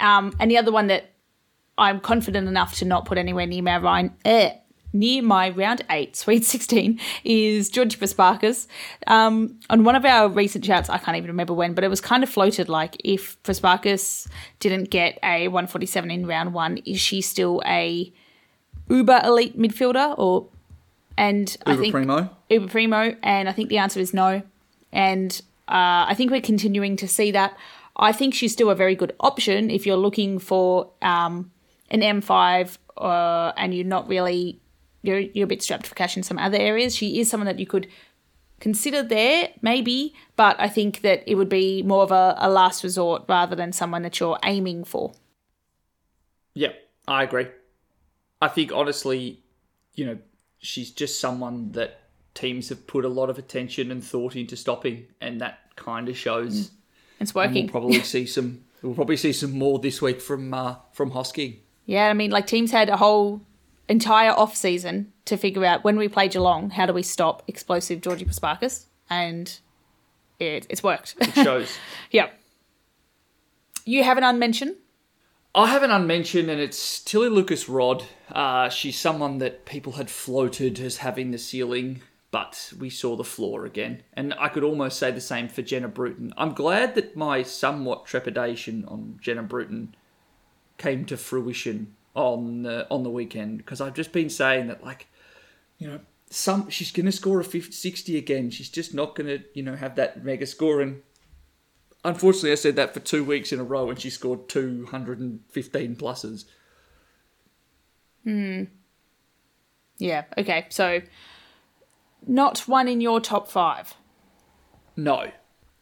Um, and the other one that I'm confident enough to not put anywhere near my Ryan, eh, near my round eight, Sweet 16, is Georgie Prespakis. Um, on one of our recent chats, I can't even remember when, but it was kind of floated like if Prespakis didn't get a 147 in round one, is she still a uber elite midfielder or and uber I think primo? Uber primo and I think the answer is no. And uh, I think we're continuing to see that. I think she's still a very good option if you're looking for um, an M5 uh, and you're not really you're you're a bit strapped for cash in some other areas. She is someone that you could consider there, maybe, but I think that it would be more of a, a last resort rather than someone that you're aiming for. Yeah, I agree. I think honestly, you know, she's just someone that teams have put a lot of attention and thought into stopping, and that kind of shows. It's working. we'll probably see some. We'll probably see some more this week from uh, from Hosking. Yeah, I mean, like teams had a whole entire off season to figure out when we play Geelong, how do we stop explosive Georgie Prespakis, and it, it's worked. It shows. yep. You have an unmentioned. I have an unmentioned, and it's Tilly Lucas Rodd. Uh, she's someone that people had floated as having the ceiling, but we saw the floor again. And I could almost say the same for Jenna Bruton. I'm glad that my somewhat trepidation on Jenna Bruton came to fruition on the, on the weekend because I've just been saying that like you know some she's going to score a 50, 60 again. She's just not going to you know have that mega score and unfortunately I said that for 2 weeks in a row and she scored 215 pluses. Hmm. Yeah, okay. So not one in your top 5. No.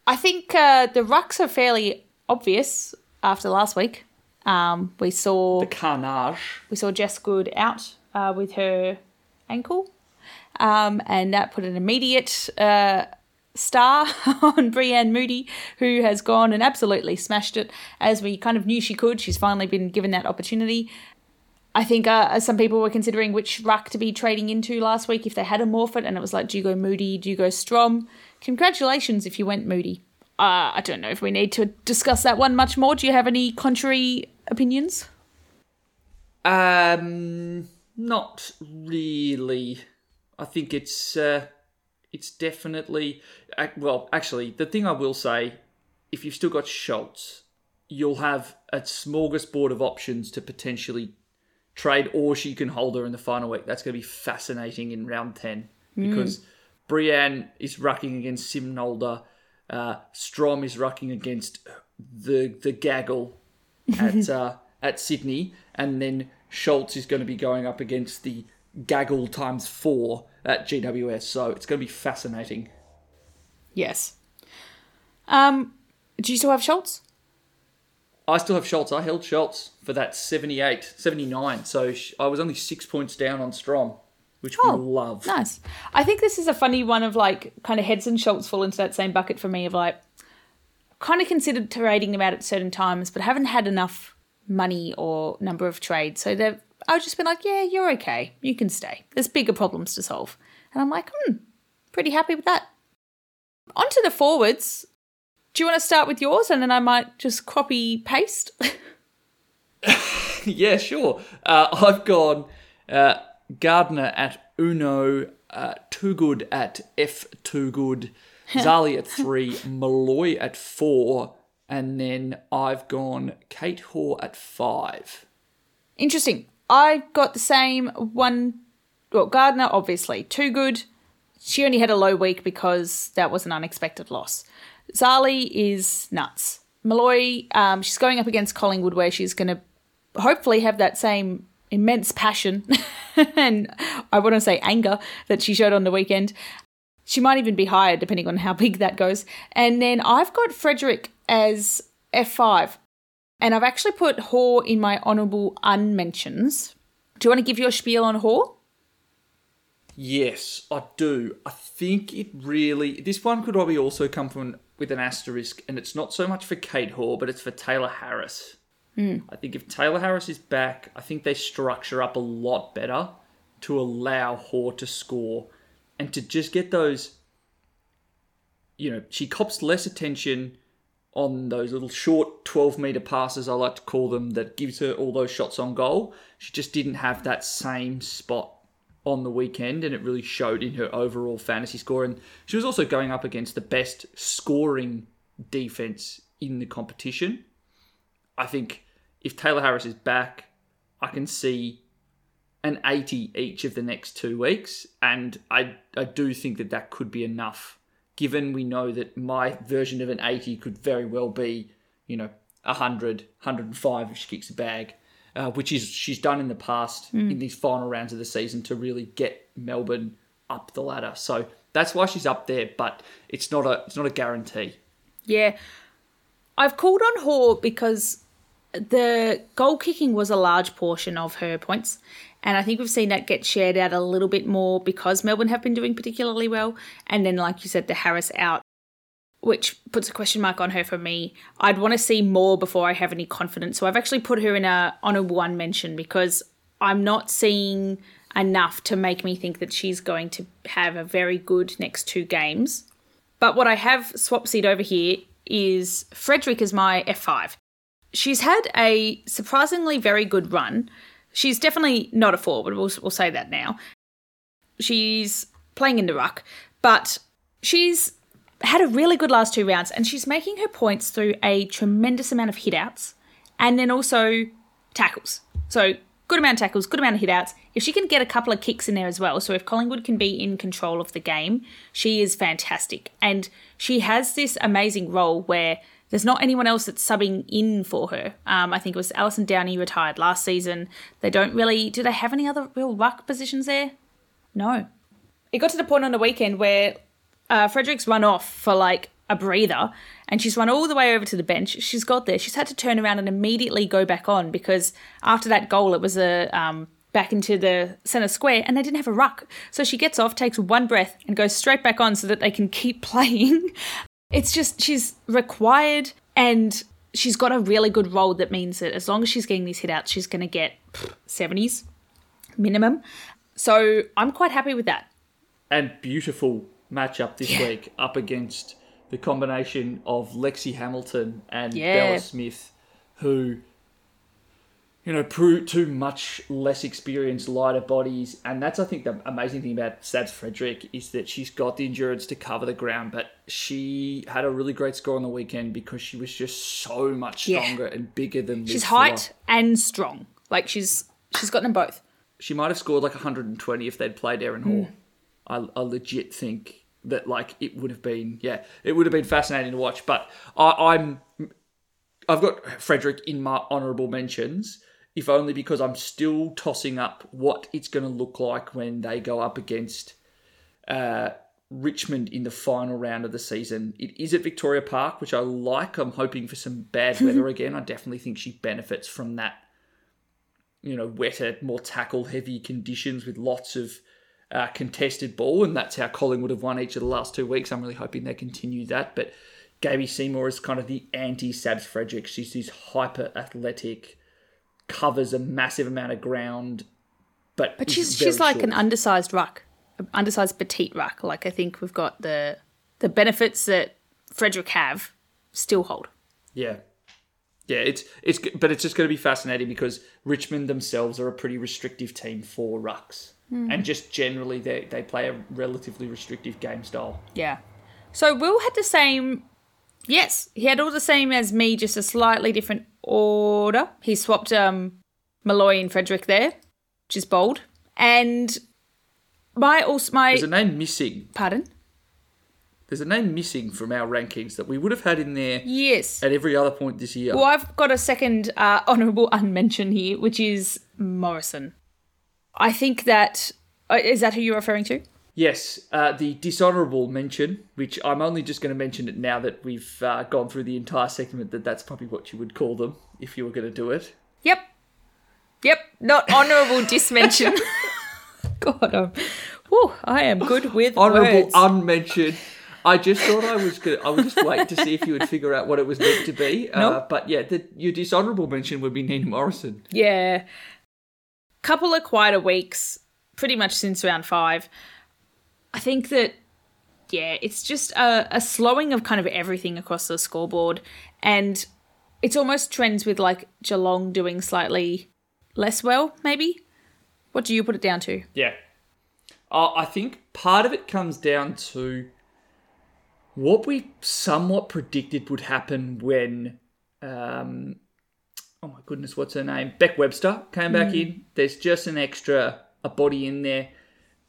I think uh, the rucks are fairly obvious after last week. Um, we saw the carnage. We saw Jess Good out uh, with her ankle, um, and that put an immediate uh, star on Breann Moody, who has gone and absolutely smashed it as we kind of knew she could. She's finally been given that opportunity. I think uh, some people were considering which ruck to be trading into last week if they had a Morphett, and it was like, do you go Moody, do you go Strom? Congratulations if you went Moody. Uh, I don't know if we need to discuss that one much more. Do you have any contrary opinions? Um, not really. I think it's uh, it's definitely well. Actually, the thing I will say, if you've still got Schultz, you'll have a smorgasbord of options to potentially trade, or she can hold her in the final week. That's going to be fascinating in round ten because mm. Breann is rucking against Simnolder. Uh, Strom is rucking against the the gaggle at uh, at Sydney, and then Schultz is going to be going up against the gaggle times four at GWS. So it's going to be fascinating. Yes. Um, do you still have Schultz? I still have Schultz. I held Schultz for that 78, 79. So I was only six points down on Strom, which oh, we love. Nice. I think this is a funny one of like kind of Heads and Schultz fall into that same bucket for me of like kind of considered trading them out at certain times, but haven't had enough money or number of trades. So they've I've just been like, yeah, you're okay. You can stay. There's bigger problems to solve. And I'm like, hmm, pretty happy with that. On to the forwards. Do you want to start with yours and then I might just copy paste? yeah, sure. Uh, I've gone uh, Gardiner at Uno, uh, Toogood at F Too Good, Zarlie at three, Molloy at four, and then I've gone Kate Hoare at five. Interesting. I got the same one. Well, Gardiner, obviously, Toogood. She only had a low week because that was an unexpected loss. Zarlie is nuts. Molloy, um, she's going up against Collingwood where she's going to hopefully have that same immense passion and I to say anger that she showed on the weekend. She might even be higher depending on how big that goes. And then I've got Frederick as F5. And I've actually put Hoare in my honourable unmentions. Do you want to give your spiel on Hoare? Yes, I do. I think it really. This one could probably also come from with an asterisk, and it's not so much for Kate Hoare, but it's for Tayla Harris. Mm. I think if Tayla Harris is back, I think they structure up a lot better to allow Hoare to score and to just get those. You know, she cops less attention on those little short 12 meter passes, I like to call them, that gives her all those shots on goal. She just didn't have that same spot on the weekend, and it really showed in her overall fantasy score. And she was also going up against the best scoring defense in the competition. I think if Tayla Harris is back, I can see an 80 each of the next two weeks, and I I do think that that could be enough given we know that my version of an 80 could very well be, you know, 100, 105 if she kicks a bag, uh, which is she's done in the past mm. in these final rounds of the season to really get Melbourne up the ladder. So that's why she's up there, but it's not a it's not a guarantee. Yeah. I've called on Hoare because the goal kicking was a large portion of her points. And I think we've seen that get shared out a little bit more because Melbourne have been doing particularly well. And then, like you said, the Harris out, which puts a question mark on her for me. I'd want to see more before I have any confidence. So I've actually put her in a honourable one mention because I'm not seeing enough to make me think that she's going to have a very good next two games. But what I have swap seat over here is Frederick as my F5. She's had a surprisingly very good run. She's definitely not a forward, we'll, we'll say that now. She's playing in the ruck, but she's had a really good last two rounds and she's making her points through a tremendous amount of hitouts and then also tackles. So, good amount of tackles, good amount of hitouts. If she can get a couple of kicks in there as well, so if Collingwood can be in control of the game, she is fantastic. And she has this amazing role where there's not anyone else that's subbing in for her. Um, I think it was Alison Downey retired last season. They don't really. Do they have any other real ruck positions there? No. It got to the point on the weekend where uh, Frederick's run off for like a breather and she's run all the way over to the bench. She's got there. She's had to turn around and immediately go back on because after that goal, it was a. Um, back into the centre square and they didn't have a ruck. So she gets off, takes one breath, and goes straight back on so that they can keep playing. It's just she's required and she's got a really good role that means that as long as she's getting these hit outs, she's going to get 70s minimum. So I'm quite happy with that. and beautiful matchup this Yeah. week up against the combination of Lexi Hamilton and Yeah. Bella Smith, who, you know, proved two much less experienced, lighter bodies. And that's, I think, the amazing thing about Sabs Frederick is that she's got the endurance to cover the ground, but she had a really great score on the weekend because she was just so much Yeah. stronger and bigger than She's height and strong. Like she's she's got them both. she might have scored like 120 if they'd played Erin Hall. Hmm. I, I legit think that like it would have been yeah it would have been fascinating to watch. But I, I'm I've got Frederick in my honourable mentions, if only because I'm still tossing up what it's going to look like when they go up against uh, Richmond in the final round of the season. It is at Victoria Park, which I like. I'm hoping for some bad weather again. I definitely think she benefits from that you know, wetter, more tackle heavy conditions with lots of uh, contested ball, and that's how Collingwood have won each of the last two weeks. I'm really hoping they continue that. But Gaby Seymour is kind of the anti Sabs Frederick. She's this hyper athletic, covers a massive amount of ground, but But she's she's like an undersized ruck, an undersized petite ruck. Like I think we've got the the benefits that Frederick have still hold. Yeah. Yeah, it's it's but it's just going to be fascinating because Richmond themselves are a pretty restrictive team for rucks, hmm. and just generally they they play a relatively restrictive game style. Yeah. So Will had the same. Yes, he had all the same as me, just a slightly different order. He swapped um, Molloy and Frederick there, which is bold. And my also my There's a name missing. pardon. There's a name missing from our rankings that we would have had in there Yes. at every other point this year. Well, I've got a second uh, honourable unmention here, which is Morrison. I think that uh, is that who you're referring to? Yes, uh, the dishonourable mention, which I'm only just going to mention it now that we've uh, gone through the entire segment, that that's probably what you would call them if you were going to do it. Yep. Yep. Not honourable dismention. God, I'm, whew, I am good with Honourable words. unmentioned. I just thought I was going to, I would just wait to see if you would figure out what it was meant to be. Uh, but yeah, the, your dishonourable mention would be Nina Morrison. Yeah. Couple of quieter weeks, pretty much since round five. I think that, yeah, it's just a, a slowing of kind of everything across the scoreboard. And it's almost trends with like Geelong doing slightly less well, maybe. What do you put it down to? Yeah. Uh, I think part of it comes down to what we somewhat predicted would happen when, um, oh my goodness, what's her name? Beck Webster came back in. There's just an extra a body in there.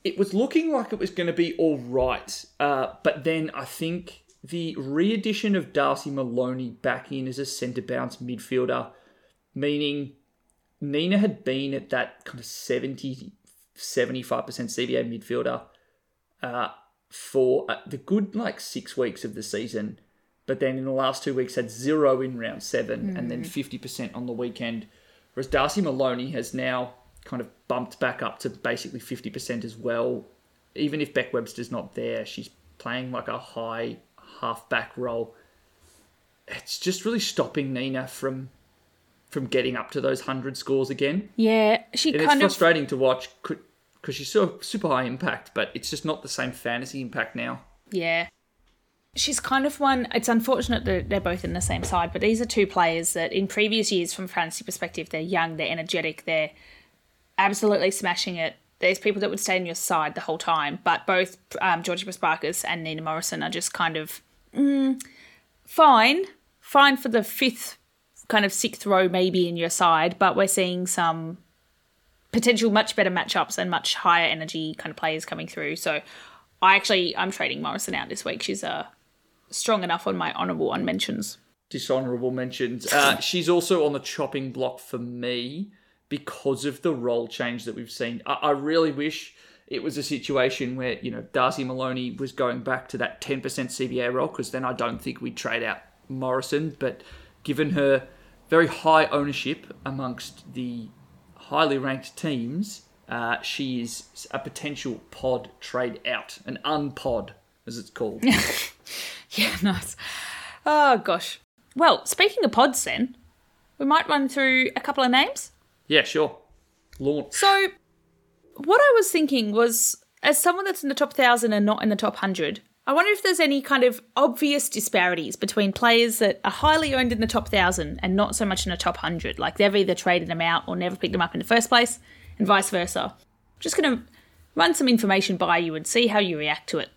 It was looking like it was going to be all right, uh, but then I think the re-addition of Darcy Maloney back in as a centre bounce midfielder, meaning Nina had been at that kind of 70, 75% CBA midfielder uh, for uh, the good like six weeks of the season, but then in the last two weeks had zero in round seven and then 50% on the weekend. Whereas Darcy Maloney has now kind of bumped back up to basically 50% as well. Even if Beck Webster's not there, she's playing like a high half-back role. It's just really stopping Nina from from getting up to those 100 scores again. Yeah, she And it's kind of frustrating to watch because she's so super high impact, but it's just not the same fantasy impact now. Yeah. She's kind of one. It's unfortunate that they're both in the same side, but these are two players that, in previous years, from fantasy perspective, they're young, they're energetic, they're absolutely smashing it. There's people that would stay on your side the whole time, but both um, Georgie Prespakis and Nina Morrison are just kind of mm, fine, fine for the fifth, kind of sixth row maybe in your side, but we're seeing some potential much better matchups and much higher energy kind of players coming through. So I actually I'm trading Morrison out this week. She's uh, strong enough on my honourable unmentions. Dishonourable mentions. Uh, she's also on the chopping block for me because of the role change that we've seen. I, I really wish it was a situation where you know Darcy Maloney was going back to that 10% CBA role because then I don't think we'd trade out Morrison. But given her very high ownership amongst the highly ranked teams, uh, she is a potential pod trade out, an unpod as it's called. Yeah, nice. Oh gosh. Well, speaking of pods, then, we might run through a couple of names. Yeah, sure. Launch. So, what I was thinking was, as someone that's in the top thousand and not in the top hundred, I wonder if there's any kind of obvious disparities between players that are highly owned in the top thousand and not so much in the top hundred. Like they've either traded them out or never picked them up in the first place, and vice versa. I'm just going to run some information by you and see how you react to it.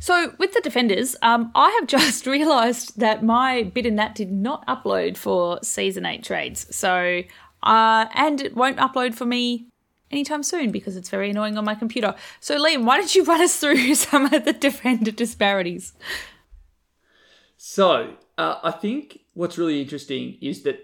So, with the defenders, um, I have just realised that my bid in that did not upload for season eight trades. So, uh, and it won't upload for me anytime soon because it's very annoying on my computer. So, Liam, why don't you run us through some of the defender disparities? So, uh, I think what's really interesting is that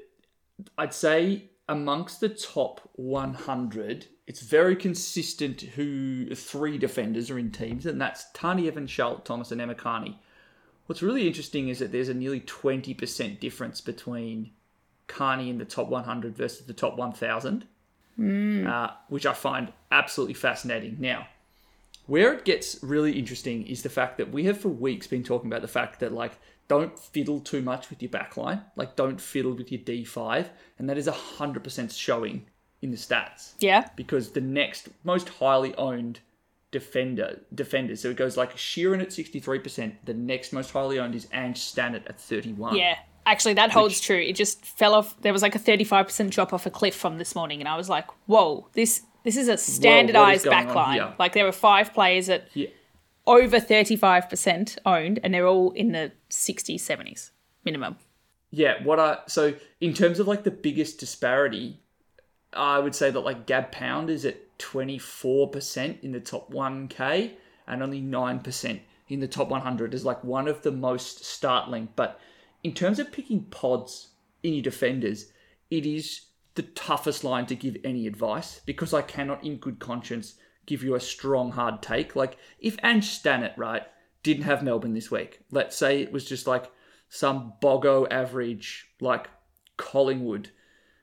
I'd say amongst the top 100, it's very consistent who three defenders are in teams, and that's Tarni Evans, Charlotte Thomas, and Emma Kearney. What's really interesting is that there's a nearly 20% difference between Kearney in the top 100 versus the top 1,000 uh, which I find absolutely fascinating. Now, where it gets really interesting is the fact that we have for weeks been talking about the fact that like don't fiddle too much with your backline, like don't fiddle with your D5, and that is hundred percent showing in the stats. Yeah. Because the next most highly owned defender defenders, so it goes like Sheeran at sixty three percent. The next most highly owned is Ange Stannard at thirty one. Yeah. Actually, that holds true. It just fell off. There was like a 35% drop off a cliff from this morning, and I was like, whoa, this this is a standardized backline. Like, there were five players at Yeah. over 35% owned, and they're all in the 60s, 70s minimum. Yeah, what I so in terms of like the biggest disparity, I would say that like Gab Pound is at twenty four percent in the top one K and only nine percent in the top one hundred is like one of the most startling. But in terms of picking pods in your defenders, it is the toughest line to give any advice because I cannot, in good conscience, give you a strong hard take. Like if Ange Stannard, right, didn't have Melbourne this week, let's say it was just like some Bogo average, like Collingwood,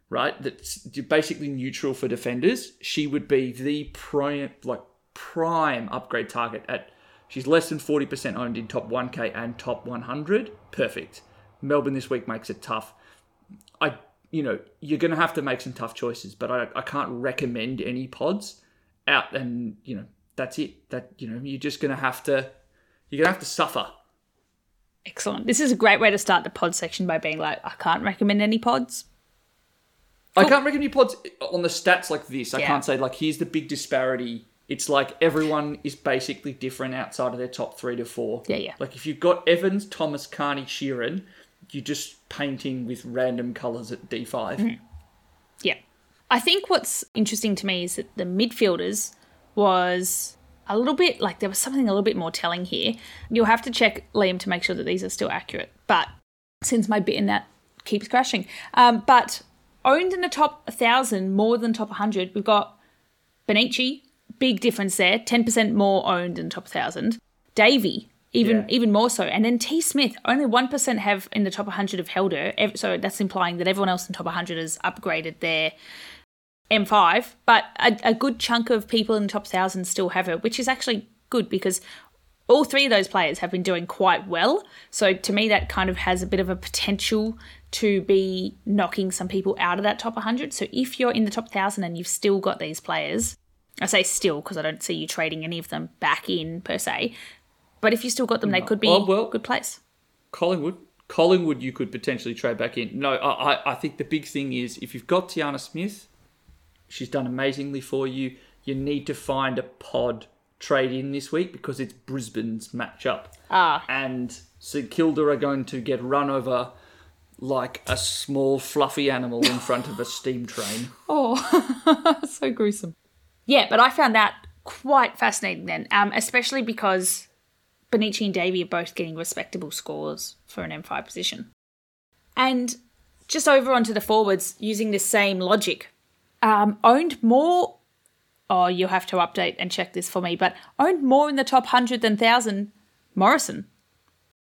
right? That's basically neutral for defenders. She would be the prime, like prime upgrade target at. She's less than forty percent owned in top one K and top one hundred. Perfect. Melbourne this week makes it tough. I, you know, you're going to have to make some tough choices, but I, I can't recommend any pods out, and you know that's it. That you know you're just going to have to, you're going to have to suffer. Excellent. This is a great way to start the pod section by being like, I can't recommend any pods. I can't recommend you pods on the stats like this. I Yeah. can't say like here's the big disparity. It's like everyone is basically different outside of their top three to four. Yeah, yeah. Like if you've got Evans, Thomas, Kearney, Sheeran, you're just painting with random colours at D 5 Mm-hmm. Yeah. I think what's interesting to me is that the midfielders was a little bit like there was something a little bit more telling here. You'll have to check Liam to make sure that these are still accurate. But since my bit in that keeps crashing, um, but owned in the top 1,000 more than top 100, we've got Bonnici, big difference there, 10% more owned in top 1,000. Davey, even Yeah. even more so. And then T Smith, only 1% have in the top 100 have held her. So that's implying that everyone else in top 100 has upgraded their M5. But a, a good chunk of people in the top 1,000 still have her, which is actually good because all three of those players have been doing quite well. So to me, that kind of has a bit of a potential to be knocking some people out of that top 100. So if you're in the top 1,000 and you've still got these players, I say still because I don't see you trading any of them back in per se. But if you still got them, they could be Oh, well- good place. Collingwood. Collingwood, you could potentially trade back in. No, I, I- I think the big thing is if you've got Tyanna Smith, she's done amazingly for you. You need to find a pod trade in this week because it's Brisbane's matchup. Ah. And St Kilda are going to get run over like a small fluffy animal in front of a steam train. Oh, so gruesome. Yeah, but I found that quite fascinating then, um, especially because Bonnici and Davey are both getting respectable scores for an M5 position. And just over onto the forwards, using the same logic, um, owned more. Oh, you'll have to update and check this for me, but owned more in the top 100 than 1,000 Morrison.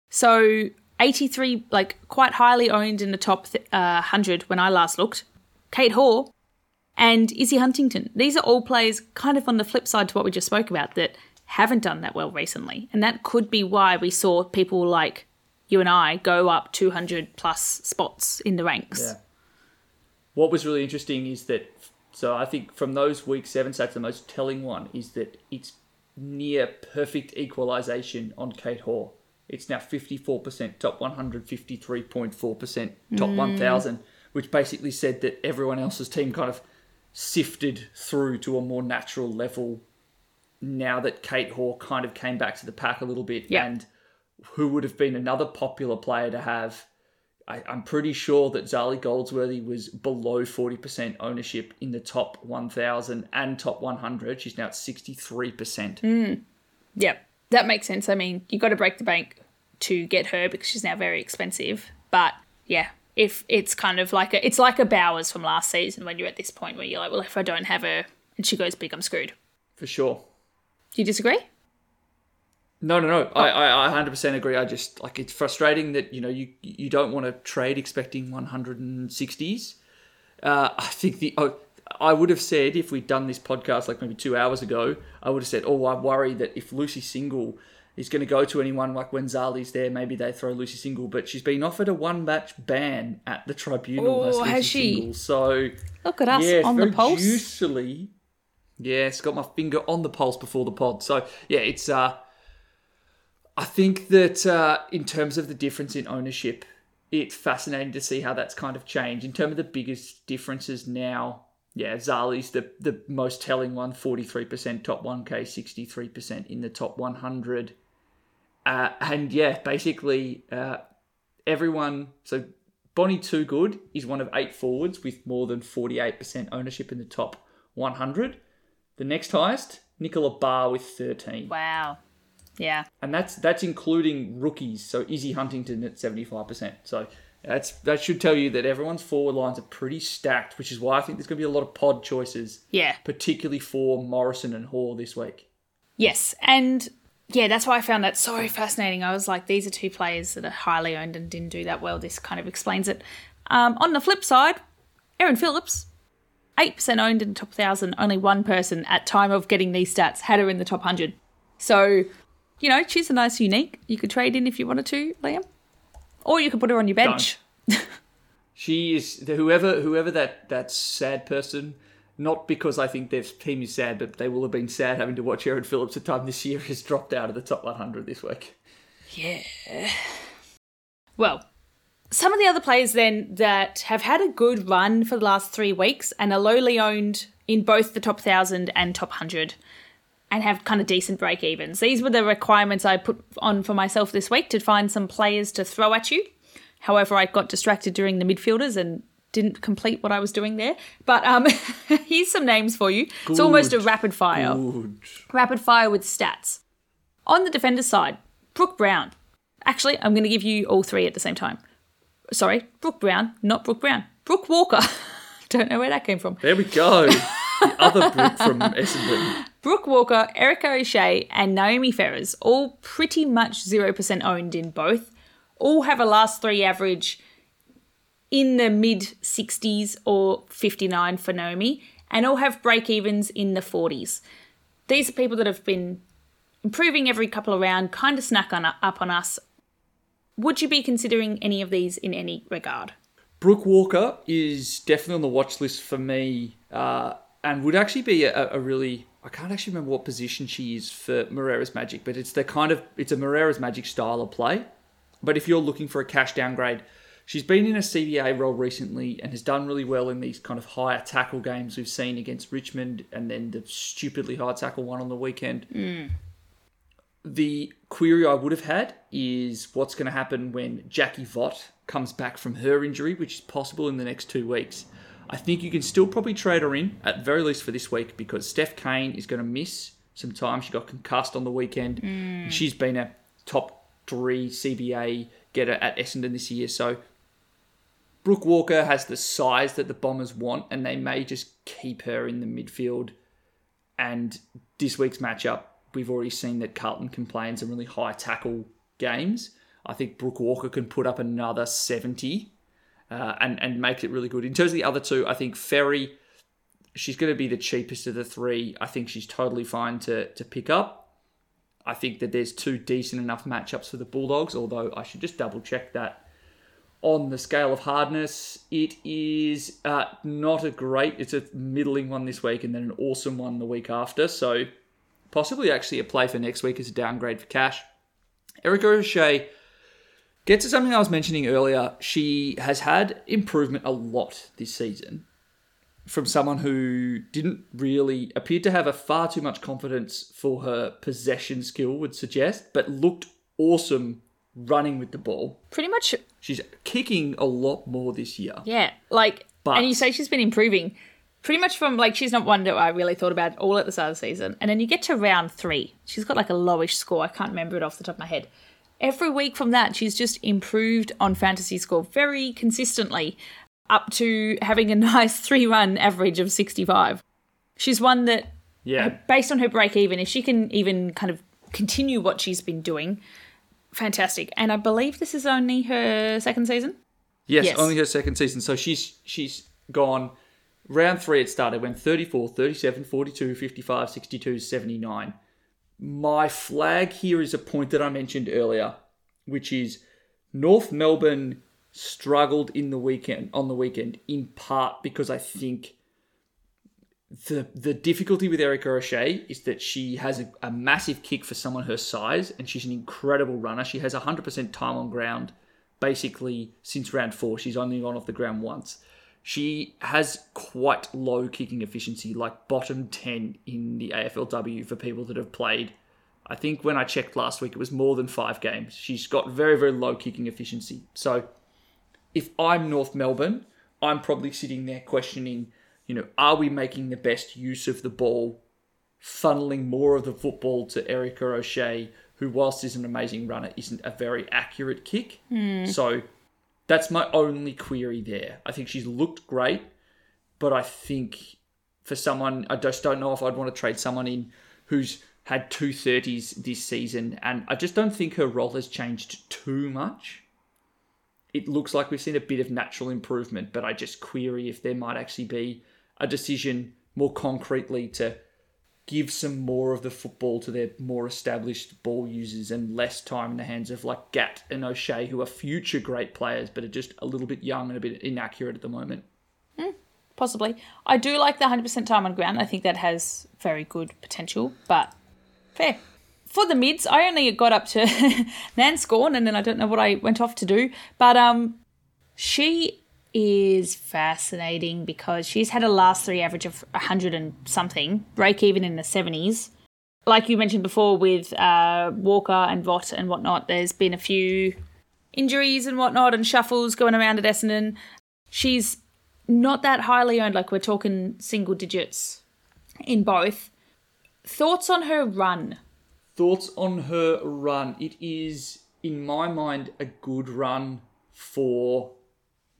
So 83, like quite highly owned in the top uh, 100 when I last looked. Kate Hoare and Izzy Huntington. These are all players kind of on the flip side to what we just spoke about that haven't done that well recently. And that could be why we saw people like you and I go up 200 plus spots in the ranks. Yeah. What was really interesting is that, so I think from those week seven stats, the most telling one is that it's near perfect equalisation on Kate Hoare. It's now 54% top 100, 53.4% top mm. 1000, which basically said that everyone else's team kind of sifted through to a more natural level now that Kate Hore kind of came back to the pack a little bit. Yeah. And who would have been another popular player to have I, I'm pretty sure that Zarlie Goldsworthy was below 40% ownership in the top 1,000 and top 100. She's now at 63%. Hmm. Yep, that makes sense. I mean, you've got to break the bank to get her because she's now very expensive. But yeah, if it's kind of like a, it's like a Bowers from last season when you're at this point where you're like, well, if I don't have her and she goes big, I'm screwed. For sure. Do you disagree? No, no, no. I, I, I 100% agree. I just like it's frustrating that you know you you don't want to trade expecting 160s. Uh, I think the oh, I would have said if we'd done this podcast like maybe two hours ago, I would have said, oh, I worry that if Lucy Single is going to go to anyone like when Zarlie's there, maybe they throw Lucy Single. But she's been offered a one match ban at the tribunal. Oh, has she? Single. So Look at us yeah, on the pulse. juicily. Yes, got my finger on the pulse before the pod. So yeah, it's. uh I think that uh, in terms of the difference in ownership, it's fascinating to see how that's kind of changed. In terms of the biggest differences now, yeah, Zarlie's the the most telling one, 43% top one k, sixty three percent in the top one hundred, uh, and yeah, basically uh, everyone. So Bonnie Toogood is one of eight forwards with more than forty eight percent ownership in the top one hundred. The next highest, Nicola Barr with thirteen Wow. Yeah. and that's that's including rookies. So Izzy Huntington at seventy five percent. So that's that should tell you that everyone's forward lines are pretty stacked, which is why I think there's going to be a lot of pod choices, Yeah. particularly for Morrison and Hall this week. Yes, and yeah, that's why I found that so fascinating. I was like, these are two players that are highly owned and didn't do that well. This kind of explains it. Um, on the flip side, Erin Phillips, eight percent owned in the top thousand. Only one person at time of getting these stats had her in the top hundred. So, you know, she's a nice unique. You could trade in if you wanted to, Liam, or you could put her on your bench. She is the, whoever whoever that that sad person. Not because I think their team is sad, but they will have been sad having to watch Erin Phillips a time this year has dropped out of the top 100 this week. Yeah. Well, some of the other players then that have had a good run for the last three weeks and are lowly owned in both the top 1000 and top 100 and have kind of decent break evens. These were the requirements I put on for myself this week to find some players to throw at you. However, I got distracted during the midfielders and didn't complete what I was doing there. But um, here's some names for you. It's almost a rapid fire Good. rapid fire with stats. On the defender side, Brooke Brown. Actually, I'm going to give you all three at the same time. Sorry, Brooke Brown, not Brooke Brown. Brooke Walker. Don't know where that came from. There we go. the other Brooke from Essendon. Brooke Walker, Erika O'Shea, and Naomi Ferres, all pretty much 0% owned in both, all have a last three average in the mid 60s or 59 for Naomi, and all have break evens in the 40s. These are people that have been improving every couple of round, kind of snack on up on us. Would you be considering any of these in any regard? Brooke Walker is definitely on the watch list for me, uh, and would actually be a, a really. I can't actually remember what position she is for Moreira's Magic, but it's the kind of it's a Moreira's Magic style of play. But if you're looking for a cash downgrade, she's been in a CBA role recently and has done really well in these kind of higher tackle games we've seen against Richmond, and then the stupidly high tackle one on the weekend. The query I would have had is what's going to happen when Jackie Vott comes back from her injury, which is possible in the next two weeks. I think you can still probably trade her in, at very least for this week, because Steph Cain is going to miss some time. She got concussed on the weekend. And she's been a top three CBA getter at Essendon this year. So Brooke Walker has the size that the Bombers want, and they may just keep her in the midfield. And this week's matchup, we've already seen that Carlton can play in some really high tackle games. I think Brooke Walker can put up another 70 uh, and, and make it really good. In terms of the other two, I think Ferry, she's going to be the cheapest of the three. I think she's totally fine to, to pick up. I think that there's two decent enough matchups for the Bulldogs, although I should just double check that on the scale of hardness. It is uh, not a great, it's a middling one this week and then an awesome one the week after. So possibly actually a play for next week as a downgrade for cash. Erika O'Shea gets to something I was mentioning earlier. She has had improvement a lot this season from someone who didn't really appear to have a far too much confidence for her possession skill would suggest, but looked awesome running with the ball. Pretty much, She's kicking a lot more this year. yeah. Like, But- and you say she's been improving. Pretty much from like she's not one that I really thought about all at the start of the season, and then you get to round three, she's got like a lowish score. I can't remember it off the top of my head. Every week from that, she's just improved on fantasy score very consistently, up to having a nice three-run average of sixty-five. She's one that Yeah. based on her break even, if she can even kind of continue what she's been doing, fantastic. And I believe this is only her second season. Yes, Yes. only her second season. So she's she's gone round 3 it started went 34, 37, 42, 55, 62, 79. My flag here is a point that I mentioned earlier, which is North Melbourne struggled in the weekend on the weekend in part because I think the the difficulty with Erika O'Shea is that she has a, a massive kick for someone her size, and she's an incredible runner. She has 100% time on ground basically since round four. She's only gone off the ground once. She has quite low kicking efficiency, like bottom 10 in the AFLW for people that have played. I think when I checked last week, it was more than five games. She's got very, very low kicking efficiency. So if I'm North Melbourne, I'm probably sitting there questioning, you know, are we making the best use of the ball, funneling more of the football to Erika O'Shea, who, whilst is an amazing runner, isn't a very accurate kick. Hmm. So that's my only query there. I think she's looked great, but I think for someone, I just don't know if I'd want to trade someone in who's had two 30s this season, and I just don't think her role has changed too much it looks like we've seen a bit of natural improvement, but I just query if there might actually be a decision more concretely to give some more of the football to their more established ball users and less time in the hands of like Gat and O'Shea, who are future great players, but are just a little bit young and a bit inaccurate at the moment. Possibly. I do like the 100% time on ground. I think that has very good potential, but fair. For the mids, I only got up to Nanscawen and then I don't know what I went off to do, but um she is fascinating because she's had a last three average of 100 and something, break even in the 70s. Like you mentioned before with uh, Walker and Vott and whatnot, there's been a few injuries and whatnot and shuffles going around at Essendon. She's not that highly owned, like we're talking single digits in both. Thoughts on her run? Thoughts on her run? It is, in my mind, a good run for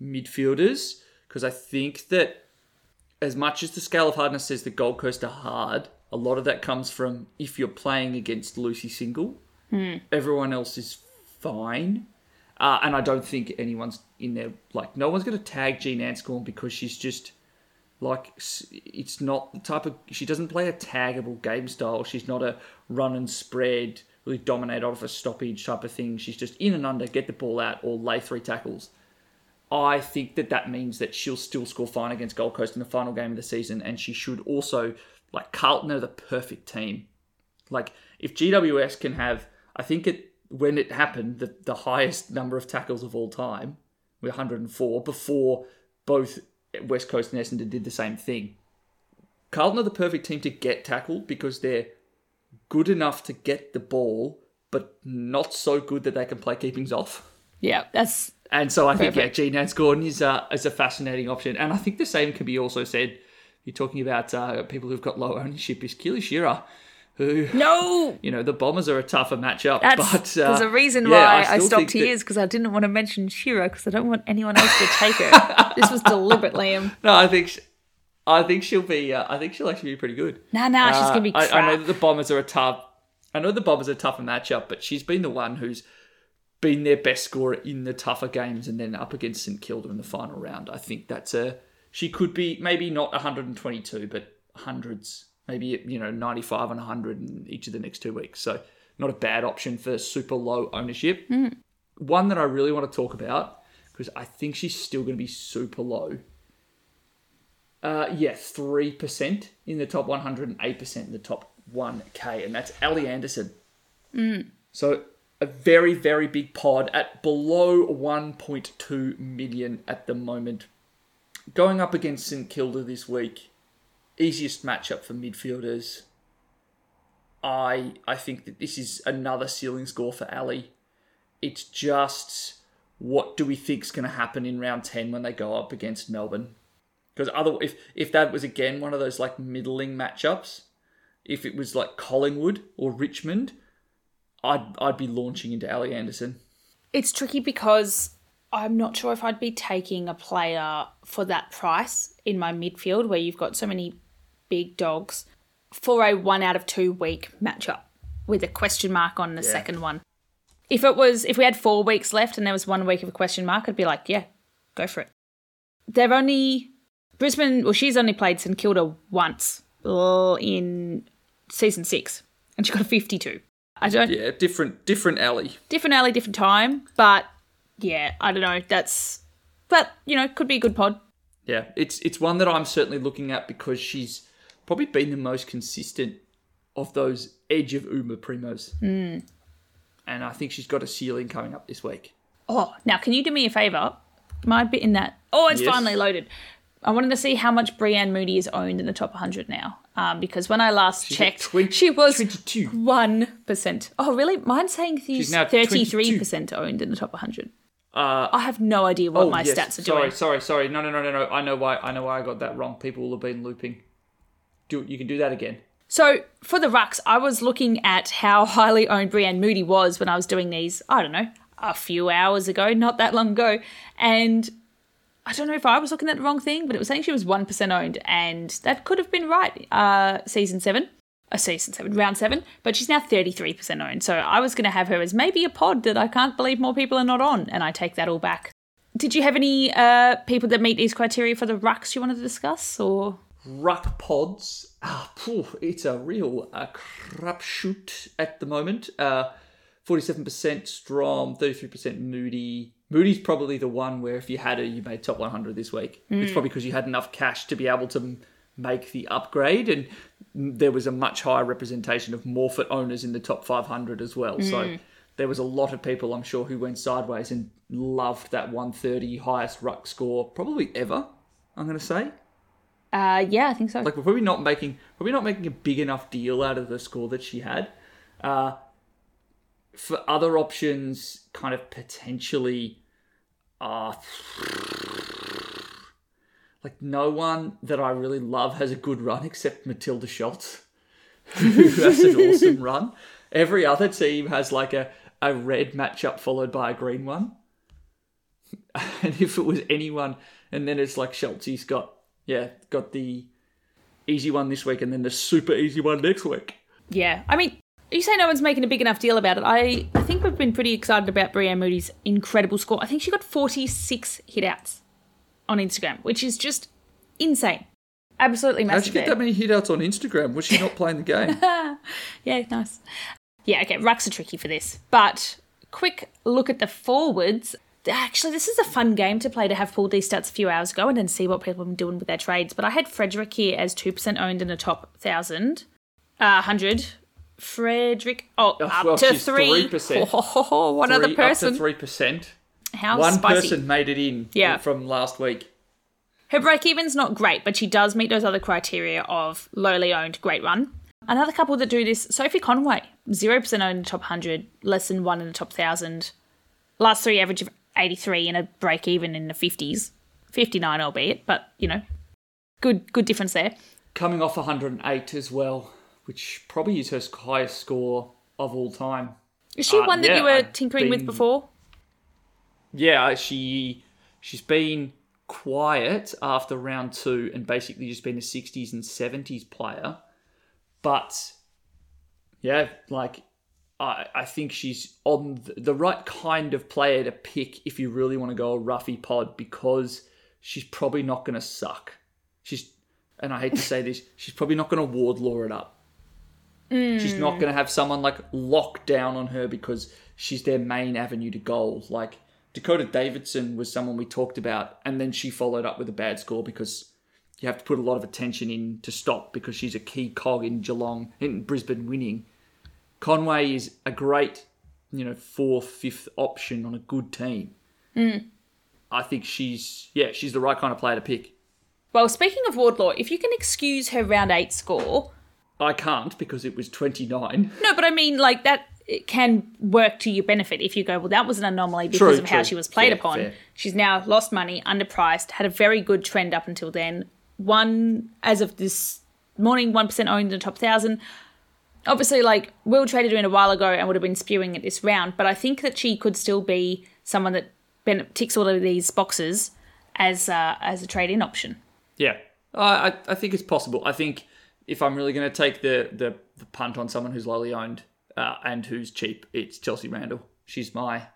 midfielders because I think that as much as the scale of hardness says the Gold Coast are hard, a lot of that comes from if you're playing against Lucy Single, everyone else is fine. Uh, and I don't think anyone's in there, like, no one's going to tag Jean Anscorn because she's just, like, it's not the type of, she doesn't play a taggable game style. She's not a run and spread, really dominate off a stoppage type of thing. She's just in and under, get the ball out, or lay three tackles. I think that that means that she'll still score fine against Gold Coast in the final game of the season, and she should also like Carlton are the perfect team. Like if GWS can have, I think it when it happened the the highest number of tackles of all time, with 104 before both West Coast and Essendon did the same thing. Carlton are the perfect team to get tackled because they're good enough to get the ball, but not so good that they can play keepings off. Yeah, that's And so I think, yeah. Gene Nance Gordon is, uh, is a fascinating option. And I think the same can be also said, you're talking about uh, people who've got low ownership, is Keeley Sherar, who, no. you know, the Bombers are a tougher matchup. That's but uh, there's a reason yeah, why I, still stopped think that- because I didn't want to mention Sherar because I don't want anyone else to take her. this was deliberate, Liam. No, I think, sh- I think she'll be, uh, I think she'll actually be pretty good. Nah, nah, she's Uh, gonna be I. I know that the Bombers are a tough. I know the Bombers are a tougher matchup, but she's been the one who's been their best scorer in the tougher games, and then up against St Kilda in the final round. I think that's a. She could be maybe not 122, but hundreds, maybe you know 95 and 100 in each of the next two weeks. So not a bad option for super low ownership. One that I really want to talk about because I think she's still going to be super low. Uh, yeah, three percent in the top 100 and eight percent in the top 1k, and that's Ally Anderson. So a very very big pod at below 1.2 million at the moment. Going up against St Kilda this week, easiest matchup for midfielders. I I think that this is another ceiling score for Ally. It's just what do we think's going to happen in round 10 when they go up against Melbourne? Because other if if that was again one of those like middling matchups, if it was like Collingwood or Richmond, I'd I'd be launching into Ally Anderson. It's tricky because I'm not sure if I'd be taking a player for that price in my midfield where you've got so many big dogs for a one out of two week matchup with a question mark on the Yeah. second one. If it was if we had four weeks left and there was one week of a question mark, I'd be like, yeah, go for it. They've only Brisbane well, she's only played St Kilda once uh, in season six. And she got a fifty two. I don't Yeah, different different alley. different alley, different time. But yeah, I don't know. That's but you know could be a good pod. Yeah, it's it's one that I'm certainly looking at because she's probably been the most consistent of those edge of Uma Primos. Mm. And I think she's got a ceiling coming up this week. Oh, now can you do me a favor? My bit in that. Oh, it's Yes. finally loaded. I wanted to see how much Breann Moody is owned in the top 100 now. Um, because when I last at checked, 20 she was 22. one percent. Oh, really? Mine's saying she's She's now thirty-three percent owned in the top 100. Uh, I have no idea what oh, my yes. stats are sorry, doing. sorry, sorry. Sorry. No, no, no, no, no. I know why. I know why I got that wrong. People will have been looping. Do you can do that again? So for the rucks, I was looking at how highly owned Breann Moody was when I was doing these. I don't know, a few hours ago, not that long ago, and I don't know if I was looking at the wrong thing, but it was saying she was one percent owned, and that could have been right. Uh, season seven, a season seven, round seven, but she's now thirty-three percent owned. So I was going to have her as maybe a pod that I can't believe more people are not on, and I take that all back. Did you have any uh, people that meet these criteria for the rucks you wanted to discuss, or Ruck pods. Ah, it's a real uh, crapshoot at the moment. Uh, 47% Strom, 33% Moody. Moody's probably the one where if you had her, you made top 100 this week. It's probably because you had enough cash to be able to make the upgrade, and there was a much higher representation of Morphet owners in the top 500 as well. So there was a lot of people, I'm sure, who went sideways and loved that 130 highest ruck score probably ever. I'm going to say uh, yeah, I think so. like we're probably not making probably not making a big enough deal out of the score that she had. Uh, for other options, kind of potentially, uh, like no one that I really love has a good run except Matilda Schultz, who has an awesome run. Every other team has like a, a red matchup followed by a green one. And if it was anyone, and then it's like Schultzy's got yeah, got the easy one this week and then the super easy one next week. Yeah, I mean, you say no one's making a big enough deal about it. I, I think we've been pretty excited about Breann Moody's incredible score. I think she got 46 hitouts on Instagram, which is just insane. Absolutely massive. How'd she get that many hitouts on Instagram? Was she not playing the game? Yeah, nice. Yeah, okay, rucks are tricky for this. But quick look at the forwards. Actually, this is a fun game to play to have pulled these stats a few hours ago and then see what people have been doing with their trades. But I had Frederick here as 2% owned in the top 1,000. Uh, 100. Frederick, oh, oh, up well, to 3. 3%. Oh, one other person. Up to 3%. How One spicy. person made it in Yeah. from last week. Her break even's not great, but she does meet those other criteria of lowly owned, great run. Another couple that do this, Sophie Conway, 0% owned in the top 100, less than 1 in the top 1,000. Last three average of 83 and a break even in the 50s. 59 albeit, but, you know, good good difference there. Coming off 108 as well, which probably is her highest score of all time. Is she Uh, one that yeah, you were I've tinkering with before? Yeah, she she's been quiet after round two and basically just been a 60s and 70s player. But yeah, like I, I think she's on the right kind of player to pick if you really want to go a roughy pod because she's probably not going to suck. She's, and I hate to say this, she's probably not going to Wardlaw it up. She's not hmm. going to have someone like locked down on her because she's their main avenue to goal. Like Dakota Davidson was someone we talked about, and then she followed up with a bad score because you have to put a lot of attention in to stop because she's a key cog in Geelong in Brisbane winning. Conway is a great, you know, fourth, fifth option on a good team. Hmm. I think she's yeah, she's the right kind of player to pick. Well, speaking of Wardlaw, if you can excuse her round eight score, I can't because it was twenty nine. no, but I mean, like that it can work to your benefit if you go, well, that was an anomaly because True, of how she was played Fair, upon. fair. She's now lost money, underpriced, had a very good trend up until then. One, as of this morning, 1% owned in the top 1,000. Obviously, like, Will traded her in a while ago and would have been spewing at this round, but I think that she could still be someone that ticks all of these boxes as, uh, as a trade in option. Yeah, I I I think it's possible. I think if I'm really going to take the, the the punt on someone who's lowly owned uh, and who's cheap, it's Chelsea Randall. She's my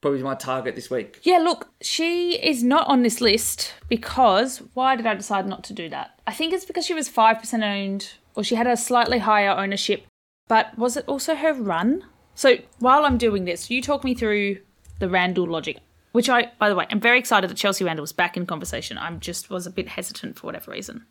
probably my target this week. Yeah, look, she is not on this list because why did I decide not to do that? I think it's because she was 5% owned or she had a slightly higher ownership, but was it also her run? So while I'm doing this, you talk me through the Randall logic, which I, by the way, I'm very excited that Chelsea Randall was back in conversation. I'm just was a bit hesitant for whatever reason.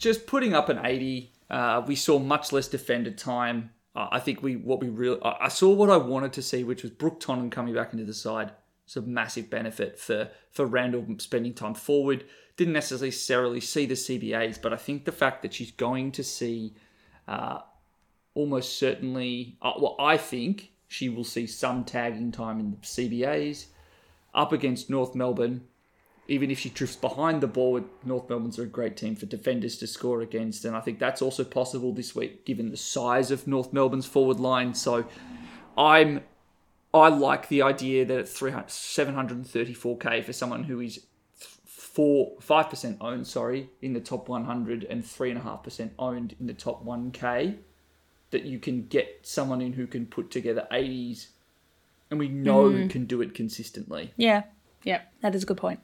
Just putting up an 80 uh, we saw much less defended time. Uh, i think we what we really I saw what i wanted to see which was brooke Tonnan coming back into the side. It's a massive benefit for for randall spending time forward. Didn't necessarily see the cbas but i think the fact that she's going to see uh, almost certainly uh, well i think she will see some tagging time in the cbas up against north melbourne even if she drifts behind the ball, North Melbourne's are a great team for defenders to score against, and I think that's also possible this week given the size of North Melbourne's forward line. So, I'm I like the idea that at 300 734k for someone who is four five percent owned, sorry, in the top 100 and three and a half percent owned in the top 1k, that you can get someone in who can put together 80s, and we know mm. can do it consistently. Yeah, yeah, that is a good point.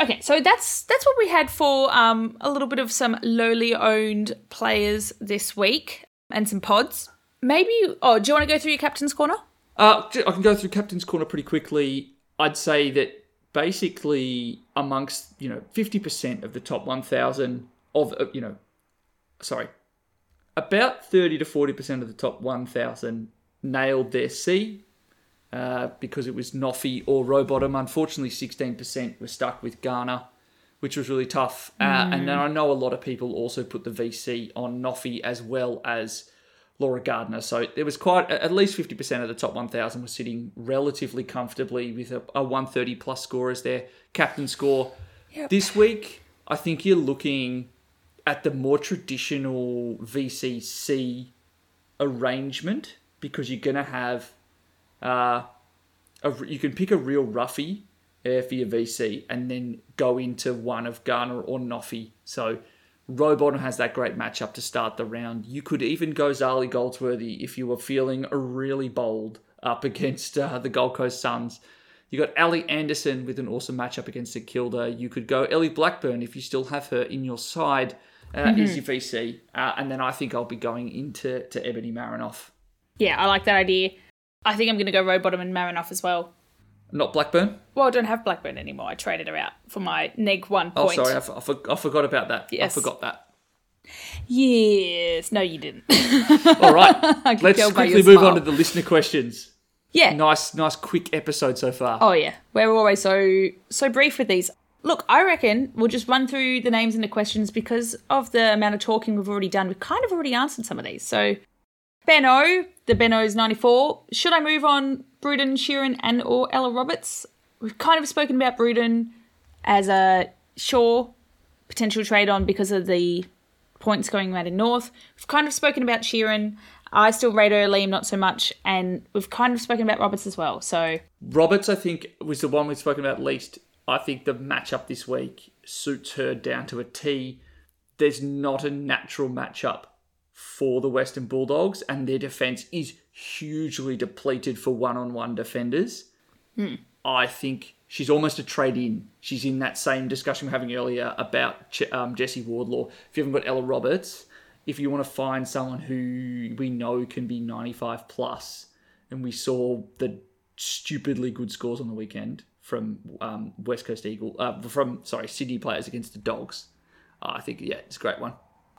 Okay, so that's that's what we had for um, a little bit of some lowly owned players this week and some pods. Maybe. Oh, do you want to go through your captain's corner? Uh, I can go through captain's corner pretty quickly. I'd say that basically amongst you know fifty percent of the top one thousand of uh, you know, sorry, about thirty to forty percent of the top one thousand nailed their C. Uh, because it was Noffy or Rowbottom. Unfortunately, 16% were stuck with Garner, which was really tough. Uh, And then I know a lot of people also put the VC on Noffy as well as Laura Gardiner. So there was quite at least 50% of the top 1,000 were sitting relatively comfortably with a, a 130 plus score as their captain score. This week, I think you're looking at the more traditional VCC arrangement because you're going to have uh, a, you can pick a real roughie uh, for your VC and then go into one of Garner or Noffy. So Rowbottom has that great matchup to start the round. You could even go Zarlie Goldsworthy if you were feeling really bold up against uh, the Gold Coast Suns. You got Ally Anderson with an awesome matchup against the Kilda. You could go Ellie Blackburn if you still have her in your side uh, as your VC. Uh, and then I think I'll be going into to Ebony Marinoff. Yeah, I like that idea. I think I'm going to go Rowbottom and Marinoff as well. Not Blackburn? Well, I don't have Blackburn anymore. I traded her out for my neg one oh, point. Oh, sorry, I, f- I, for- I forgot about that. Yes. I forgot that. Yes. No, you didn't. All right, let's quickly move smile. on to the listener questions. Yeah. Nice, nice, quick episode so far. Oh yeah, we're always so so brief with these. Look, I reckon we'll just run through the names and the questions because of the amount of talking we've already done. We've kind of already answered some of these. So, Benno, the Benno's ninety four. Should I move on Bruden, Sheerin, and or Ella Roberts? We've kind of spoken about Bruden as a sure potential trade on because of the points going around in North. We've kind of spoken about Sheerin. I still rate her, Liam not so much, and we've kind of spoken about Roberts as well. So Roberts, I think, was the one we've spoken about least. I think the matchup this week suits her down to a T. There's not a natural matchup for the Western Bulldogs, and their defense is hugely depleted for one-on-one defenders. I think she's almost a trade in. She's in that same discussion we're having earlier about Ch- um, Jesse Wardlaw. If you haven't got Ella Roberts, if you want to find someone who we know can be 95 plus, and we saw the stupidly good scores on the weekend from um, West Coast Eagle, uh, from sorry Sydney players against the Dogs. Uh, I think yeah, it's a great one.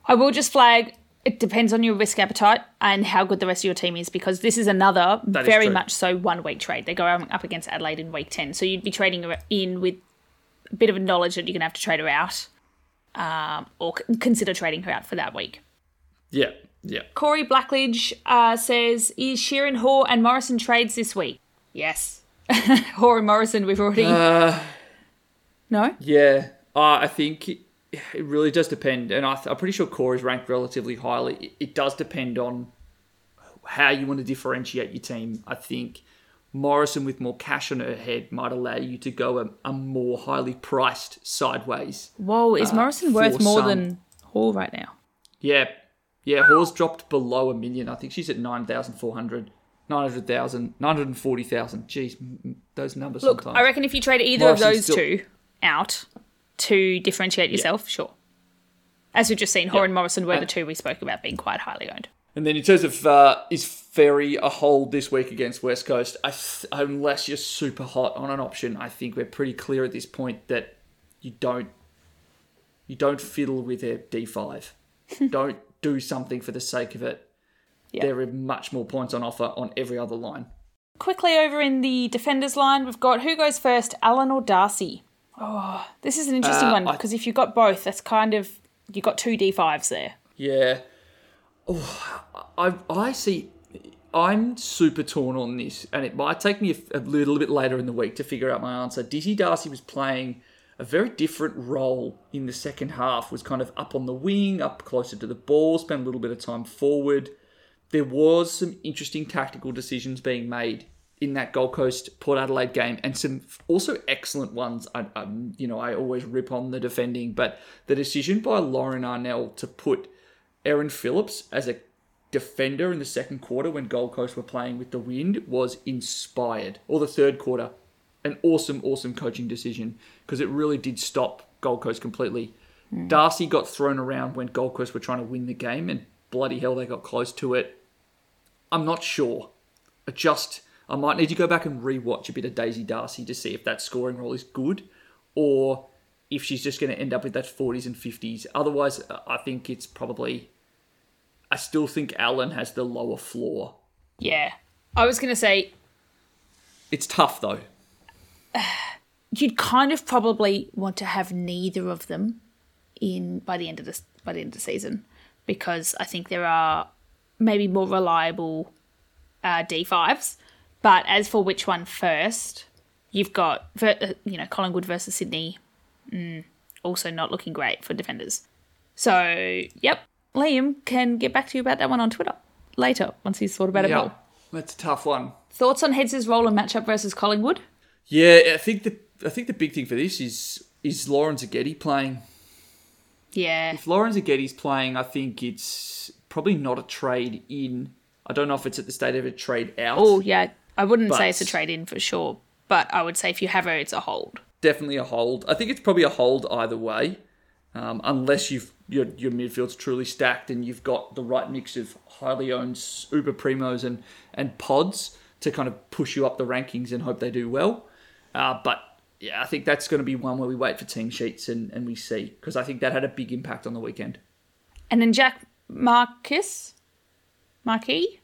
I will just flag it depends on your risk appetite and how good the rest of your team is because this is another That is very true. much so one week trade. They go up against Adelaide in week 10. So you'd be trading in with a bit of a knowledge that you're going to have to trade her out um, or consider trading her out for that week. Yeah, yeah. Corey Blackledge uh, says, Is Sheerin, Hore, and Morrison trades this week? Yes. Hore and Morrison, we've already. Uh, no? Yeah, uh, I think it, really does depend, and I th- I'm pretty sure core is ranked relatively highly. It, it does depend on how you want to differentiate your team. I think Morrison with more cash on her head might allow you to go a, a more highly priced sideways. Whoa, is uh, Morrison worth more some- than Hall right now? Yeah, yeah. Hall's dropped below a million. I think she's at 9,400, 900,000, 940,000. Jeez, those numbers Look, sometimes. I reckon if you trade either of those still- two out to differentiate yourself, sure. As we've just seen, Hore and Morrison were the two we spoke about being quite highly owned. And then in terms of uh, is Ferry a hold this week against West Coast? I th- unless you're super hot on an option, I think we're pretty clear at this point that you don't you don't fiddle with their D5. don't do something for the sake of it. Yeah. There are much more points on offer on every other line. Quickly over in the defenders line, we've got who goes first, Alan or Darcy? Oh, this is an interesting Uh, one because if you've got both, that's kind of you've got two D5s there. Yeah. Oh, I I see. I'm super torn on this, and it might take me a, a little bit later in the week to figure out my answer. Dizzy Darcy was playing a very different role in the second half. Was kind of up on the wing, up closer to the ball, spent a little bit of time forward. There was some interesting tactical decisions being made in that Gold Coast Port Adelaide game, and some also excellent ones. I, I, you know, I always rip on the defending, but the decision by Lauren Arnell to put Erin Phillips as a defender in the second quarter when Gold Coast were playing with the wind was inspired. Or the third quarter, an awesome, awesome coaching decision because it really did stop Gold Coast completely. Hmm. Darcy got thrown around when Gold Coast were trying to win the game, and bloody hell, they got close to it. I'm not sure. I just I might need to go back and rewatch a bit of Daisy Darcy to see if that scoring role is good, or if she's just going to end up with that 40s and 50s. Otherwise, I think it's probably. I still think Alan has the lower floor. Yeah, I was going to say It's tough though. you'd kind of probably want to have neither of them in by the end of this by the end of the season because I think there are maybe more reliable uh, D5s. But as for which one first, you've got uh, you know Collingwood versus Sydney, mm, also not looking great for defenders. So yep, Liam can get back to you about that one on Twitter later once he's thought about it Yeah, more. that's a tough one. Thoughts on Heads' role and matchup versus Collingwood? Yeah, I think the I think the big thing for this is is Lauren Zagetti playing. Yeah, If Lauren Zagetti's playing, I think it's probably not a trade in. I don't know if it's at the state of a trade out. Oh, yeah. I wouldn't But- say it's a trade in for sure, but I would say if you have her, it's a hold. definitely a hold. I think it's probably a hold either way, um, unless you've your your midfield's truly stacked and you've got the right mix of highly owned uber primos and and pods to kind of push you up the rankings and hope they do well. Uh, but yeah, I think that's going to be one where we wait for team sheets and, and we see because I think that had a big impact on the weekend. And then Jack Marcus, Marquis,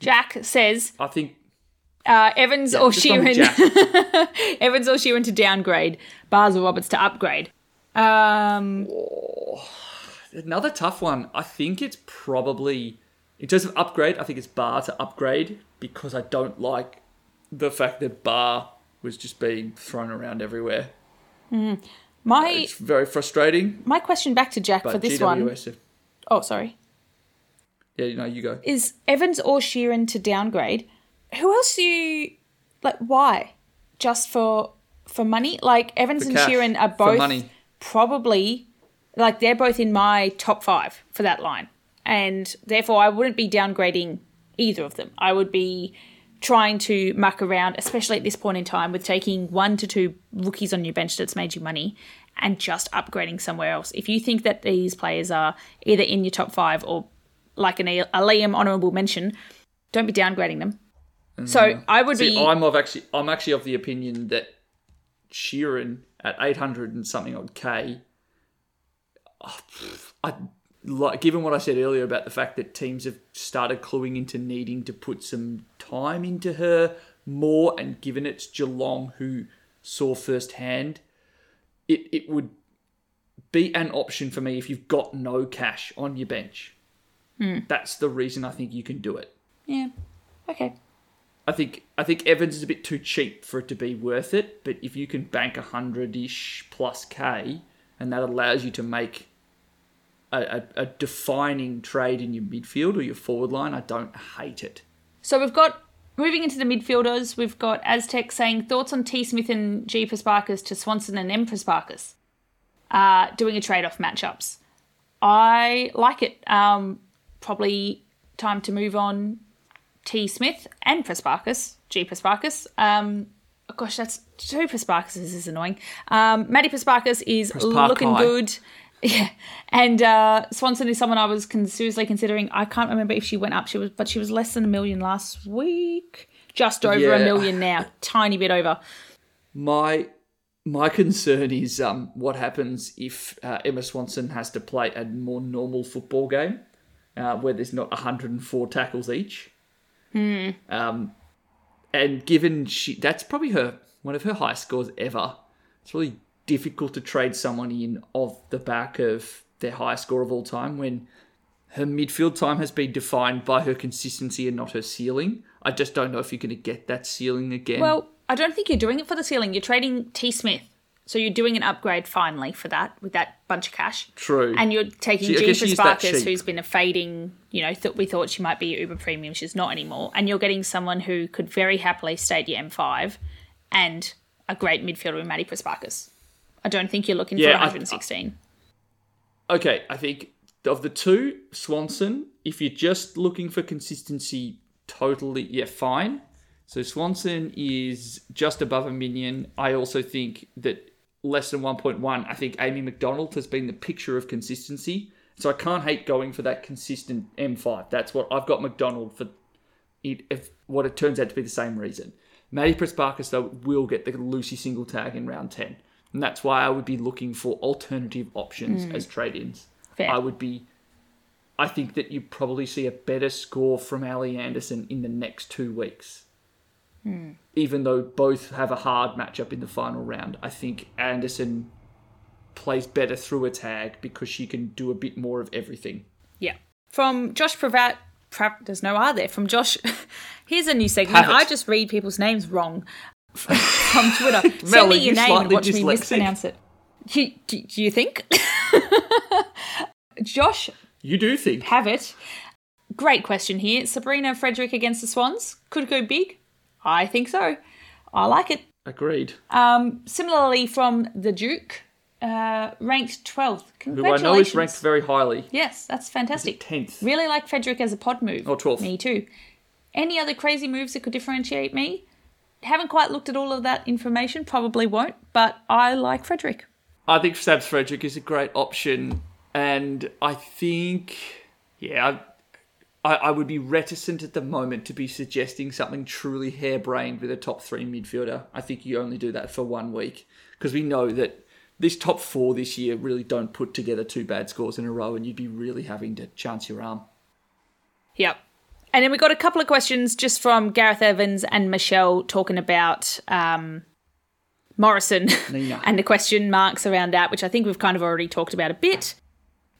Jack says I think uh, Evans yeah, or Sheerin, Evans or Sheerin to downgrade, Bars or Roberts to upgrade. Um, Another tough one. I think it's probably in terms of upgrade. I think it's Barr to upgrade because I don't like the fact that Barr was just being thrown around everywhere. my It's very frustrating. my question back to Jack for this one. GWS, have- Oh, sorry. yeah, you know, you go. Is Evans or Sheerin to downgrade? Who else do you like? Why? Just for for money? Like Evans For and cash, Sheerin are both money. probably like they're both in my top five for that line, and therefore I wouldn't be downgrading either of them. I would be trying to muck around, especially at this point in time, with taking one to two rookies on your bench that's made you money, and just upgrading somewhere else. If you think that these players are either in your top five or like an, a Liam honourable mention, don't be downgrading them. So mm. I would See, be. I'm of actually, I'm actually of the opinion that Sheerin at 800 and something odd K. oh, I like, given what I said earlier about the fact that teams have started cluing into needing to put some time into her more, and given it's Geelong who saw firsthand, it it would be an option for me if you've got no cash on your bench. Hmm. That's the reason I think you can do it. yeah. Okay. I think I think Evans is a bit too cheap for it to be worth it. But if you can bank a hundred ish plus K, and that allows you to make a, a, a defining trade in your midfield or your forward line, I don't hate it. So we've got moving into the midfielders. We've got Aztec saying thoughts on T Smith and G Prespakis to Swanson and M Prespakis, uh, doing a trade off matchups. I like it. Um, probably time to move on. T Smith and Prespakis, G Prespakis. Um, oh gosh, that's two Prespakis is annoying. Um, Maddie Prespakis is Prasparkai. looking good. Yeah, and uh, Swanson is someone I was con- seriously considering. I can't remember if she went up. She was, but she was less than a million last week. Just over a million now, tiny bit over. My my concern is um, what happens if uh, Emma Swanson has to play a more normal football game uh, where there's not 104 tackles each. Um, and given she, that's probably her one of her high scores ever. It's really difficult to trade someone in off the back of their highest score of all time when her midfield time has been defined by her consistency and not her ceiling. I just don't know if you're going to get that ceiling again. Well, I don't think you're doing it for the ceiling. You're trading T Smith, so you're doing an upgrade finally for that with that bunch of cash. True. And you're taking She- I G guess for she's that Sparkus, cheap. who's been a fading, you know, th- we thought she might be uber premium. She's not anymore. And you're getting someone who could very happily stay at your M5 and a great midfielder in Maddie Prespakis. I don't think you're looking Yeah, for I- 116. Okay, I think of the two, Swanson, if you're just looking for consistency, totally, yeah, fine. So Swanson is just above a million. I also think that less than 1.1, I think Amy McDonald has been the picture of consistency. So I can't hate going for that consistent M5. That's what I've got McDonald for it, if what it turns out to be the same reason. Maddie Prespakis, though, will get the Lucy Single tag in round 10. And that's why I would be looking for alternative options mm. as trade ins. I would be. I think that you probably see a better score from Ally Anderson in the next two weeks. Even though both have a hard matchup in the final round, I think Anderson plays better through a tag because she can do a bit more of everything. Yeah. From Josh Pravat, Prav, there's no R there. From Josh, here's a new segment. Pravat. I just read people's names wrong from Twitter. Send Mel, me your you name and watch me mispronounce it. Do, do, do you think? Josh You do think. Pavitt, great question here. Sabrina Frederick against the Swans could go big. I think so. I like it. Agreed. Um, similarly, from the Duke, uh, ranked 12th. Who I know is ranked very highly. Yes, that's fantastic. 10th. Really like Frederick as a pod move. Or 12th. Me too. Any other crazy moves that could differentiate me? Haven't quite looked at all of that information, probably won't, but I like Frederick. I think Stabs Frederick is a great option, and I think, yeah, I, I, I would be reticent at the moment to be suggesting something truly harebrained with a top three midfielder. I think you only do that for one week because we know that this top four this year really don't put together two bad scores in a row, and you'd be really having to chance your arm. Yep. And then we got a couple of questions just from Gareth Evans and Michelle talking about um, Morrison and the question marks around that, which I think we've kind of already talked about a bit.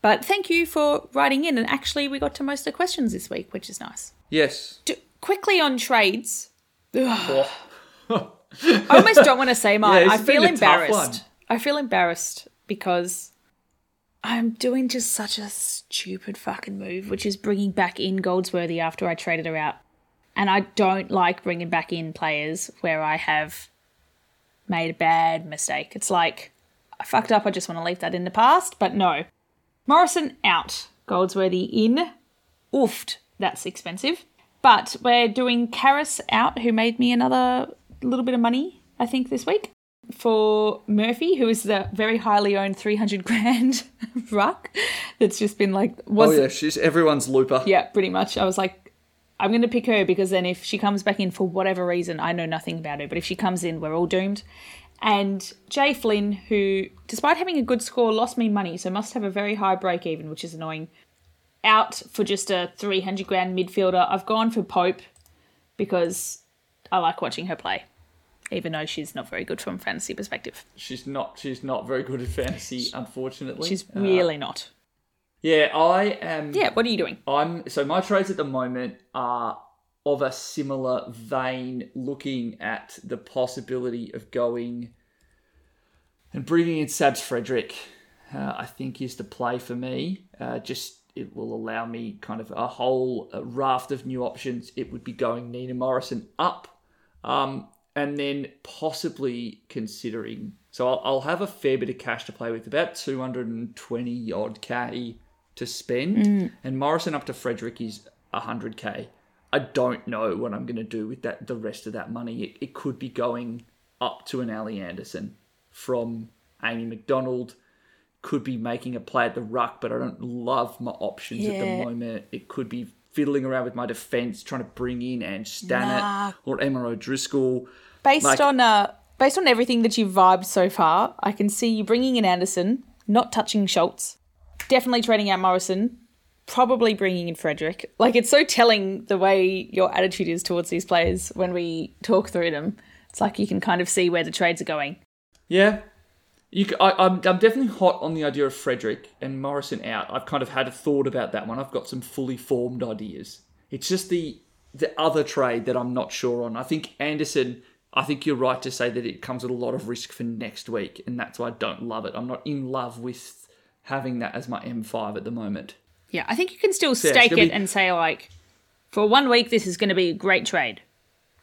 But thank you for writing in. And actually, we got to most of the questions this week, which is nice. Yes. D- quickly on trades. Oh, I almost don't want to say mine. Yeah, I feel been a tough embarrassed. I feel embarrassed because I'm doing just such a stupid fucking move, which is bringing back in Goldsworthy after I traded her out. And I don't like bringing back in players where I have made a bad mistake. It's like, I fucked up, I just want to leave that in the past, but no. Morrison out, Goldsworthy in. Oofed, that's expensive. But we're doing Karras out, who made me another little bit of money, I think, this week. for Murphy, who is the very highly owned 300 grand ruck that's just been like, was oh yeah, she's everyone's looper. yeah, pretty much. I was like, I'm going to pick her because then if she comes back in for whatever reason, I know nothing about her, but if she comes in, we're all doomed. And Jay Flynn, who, despite having a good score, lost me money, so must have a very high break even, which is annoying. Out for just a 300 grand midfielder. I've gone for Pope because I like watching her play, even though she's not very good from a fantasy perspective. She's not. She's not very good at fantasy, unfortunately. She's Uh, really not. yeah, I am. Yeah, what are you doing? I'm so my trades at the moment are of a similar vein, looking at the possibility of going and bringing in Sabs Frederick. Uh, I think is the play for me. Uh, just it will allow me kind of a whole uh, raft of new options. It would be going Nina Morrison up, um, and then possibly considering. So I'll, I'll have a fair bit of cash to play with, about two hundred and twenty odd k to spend, and Morrison up to Frederick is hundred k. I don't know what I'm going to do with that. The rest of that money, it, it could be going up to an Ally Anderson from Amy McDonald. Could be making a play at the ruck, but I don't love my options at the moment. It could be fiddling around with my defense, trying to bring in and Stannard Nah. or Emma O'Driscoll. Based Like- on uh, based on everything that you've vibed so far, I can see you bringing in Anderson, not touching Schultz, definitely trading out Morrison, probably bringing in Frederick. Like it's so telling the way your attitude is towards these players when we talk through them. It's like you can kind of see where the trades are going. Yeah. You, I, am I'm definitely hot on the idea of Frederick and Morrison out. I've kind of had a thought about that one. I've got some fully formed ideas. It's just the the other trade that I'm not sure on. I think Anderson. I think you're right to say that it comes with a lot of risk for next week, and that's why I don't love it. I'm not in love with having that as my M5 at the moment. Yeah, I think you can still stake it be- and say like, for one week this is going to be a great trade,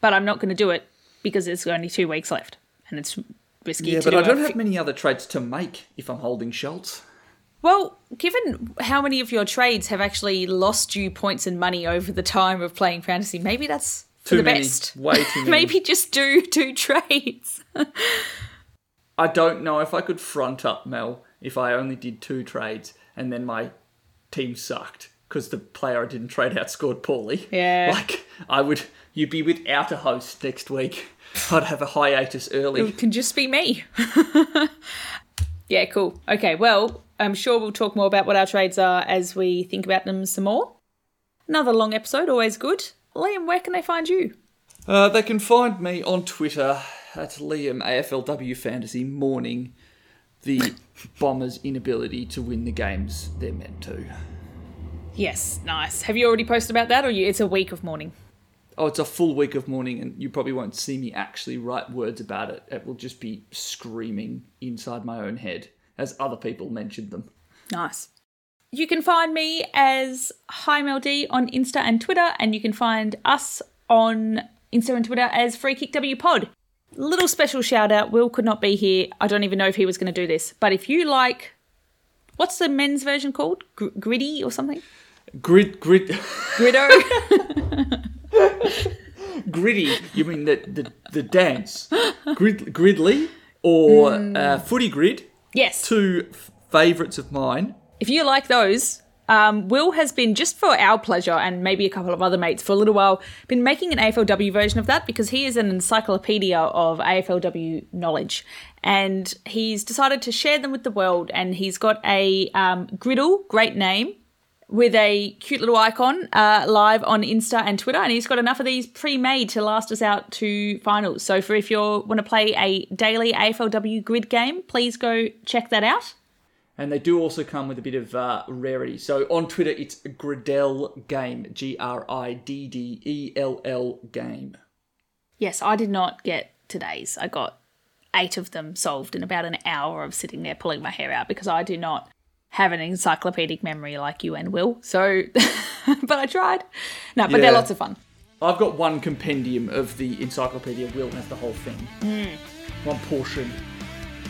but I'm not going to do it because there's only two weeks left and it's risky Yeah, but do I don't have many other trades to make if I'm holding Schultz. Well, given how many of your trades have actually lost you points and money over the time of playing fantasy, maybe that's for Too the many. best. Way too many. maybe just do two trades. I don't know if I could front up Mel if I only did two trades and then my team sucked because the player I didn't trade out scored poorly. Yeah. Like I would, you'd be without a host next week. I'd have a hiatus early. It can just be me. yeah, cool. Okay, well, I'm sure we'll talk more about what our trades are as we think about them some more. Another long episode, always good. Liam, where can they find you? Uh, they can find me on Twitter at Liam AFLW Fantasy mourning the Bombers' inability to win the games they're meant to. Yes, nice. Have you already posted about that, or you, it's a week of mourning? Oh, it's a full week of mourning, and you probably won't see me actually write words about it. It will just be screaming inside my own head as other people mention them. Nice. You can find me as HiMLD on Insta and Twitter, and you can find us on Insta and Twitter as Free Kick W Pod. Little special shout out. Will could not be here. I don't even know if he was going to do this, but if you like, what's the men's version called? Gr- gritty or something? grit grit Gritto. gritty. You mean the the, the dance? Grid, gridly or uh, footy grid? yes. Two f- favourites of mine. if you like those, um, Will has been just for our pleasure and maybe a couple of other mates for a little while been making an AFLW version of that because he is an encyclopedia of AFLW knowledge and he's decided to share them with the world and he's got a um, Griddell, great name, with a cute little icon uh, live on Insta and Twitter, and he's got enough of these pre-made to last us out to finals. So, for if you want to play a daily AFLW grid game, please go check that out. And they do also come with a bit of uh, rarity. So on Twitter, it's Griddell Game. G R I D D E L L Game. Yes, I did not get today's. I got eight of them solved in about an hour of sitting there pulling my hair out because I do not have an encyclopedic memory like you and Will. So, but I tried. No, but they're lots of fun. I've got one compendium of the Encyclopedia. Will has the whole thing. One portion.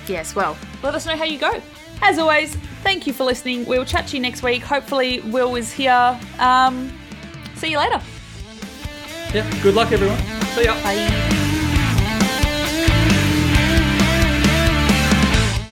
Yes, well, let us know how you go. As always, thank you for listening. We'll chat to you next week. Hopefully, Will is here. Um, see you later. Yeah. Good luck, everyone. See ya. Bye.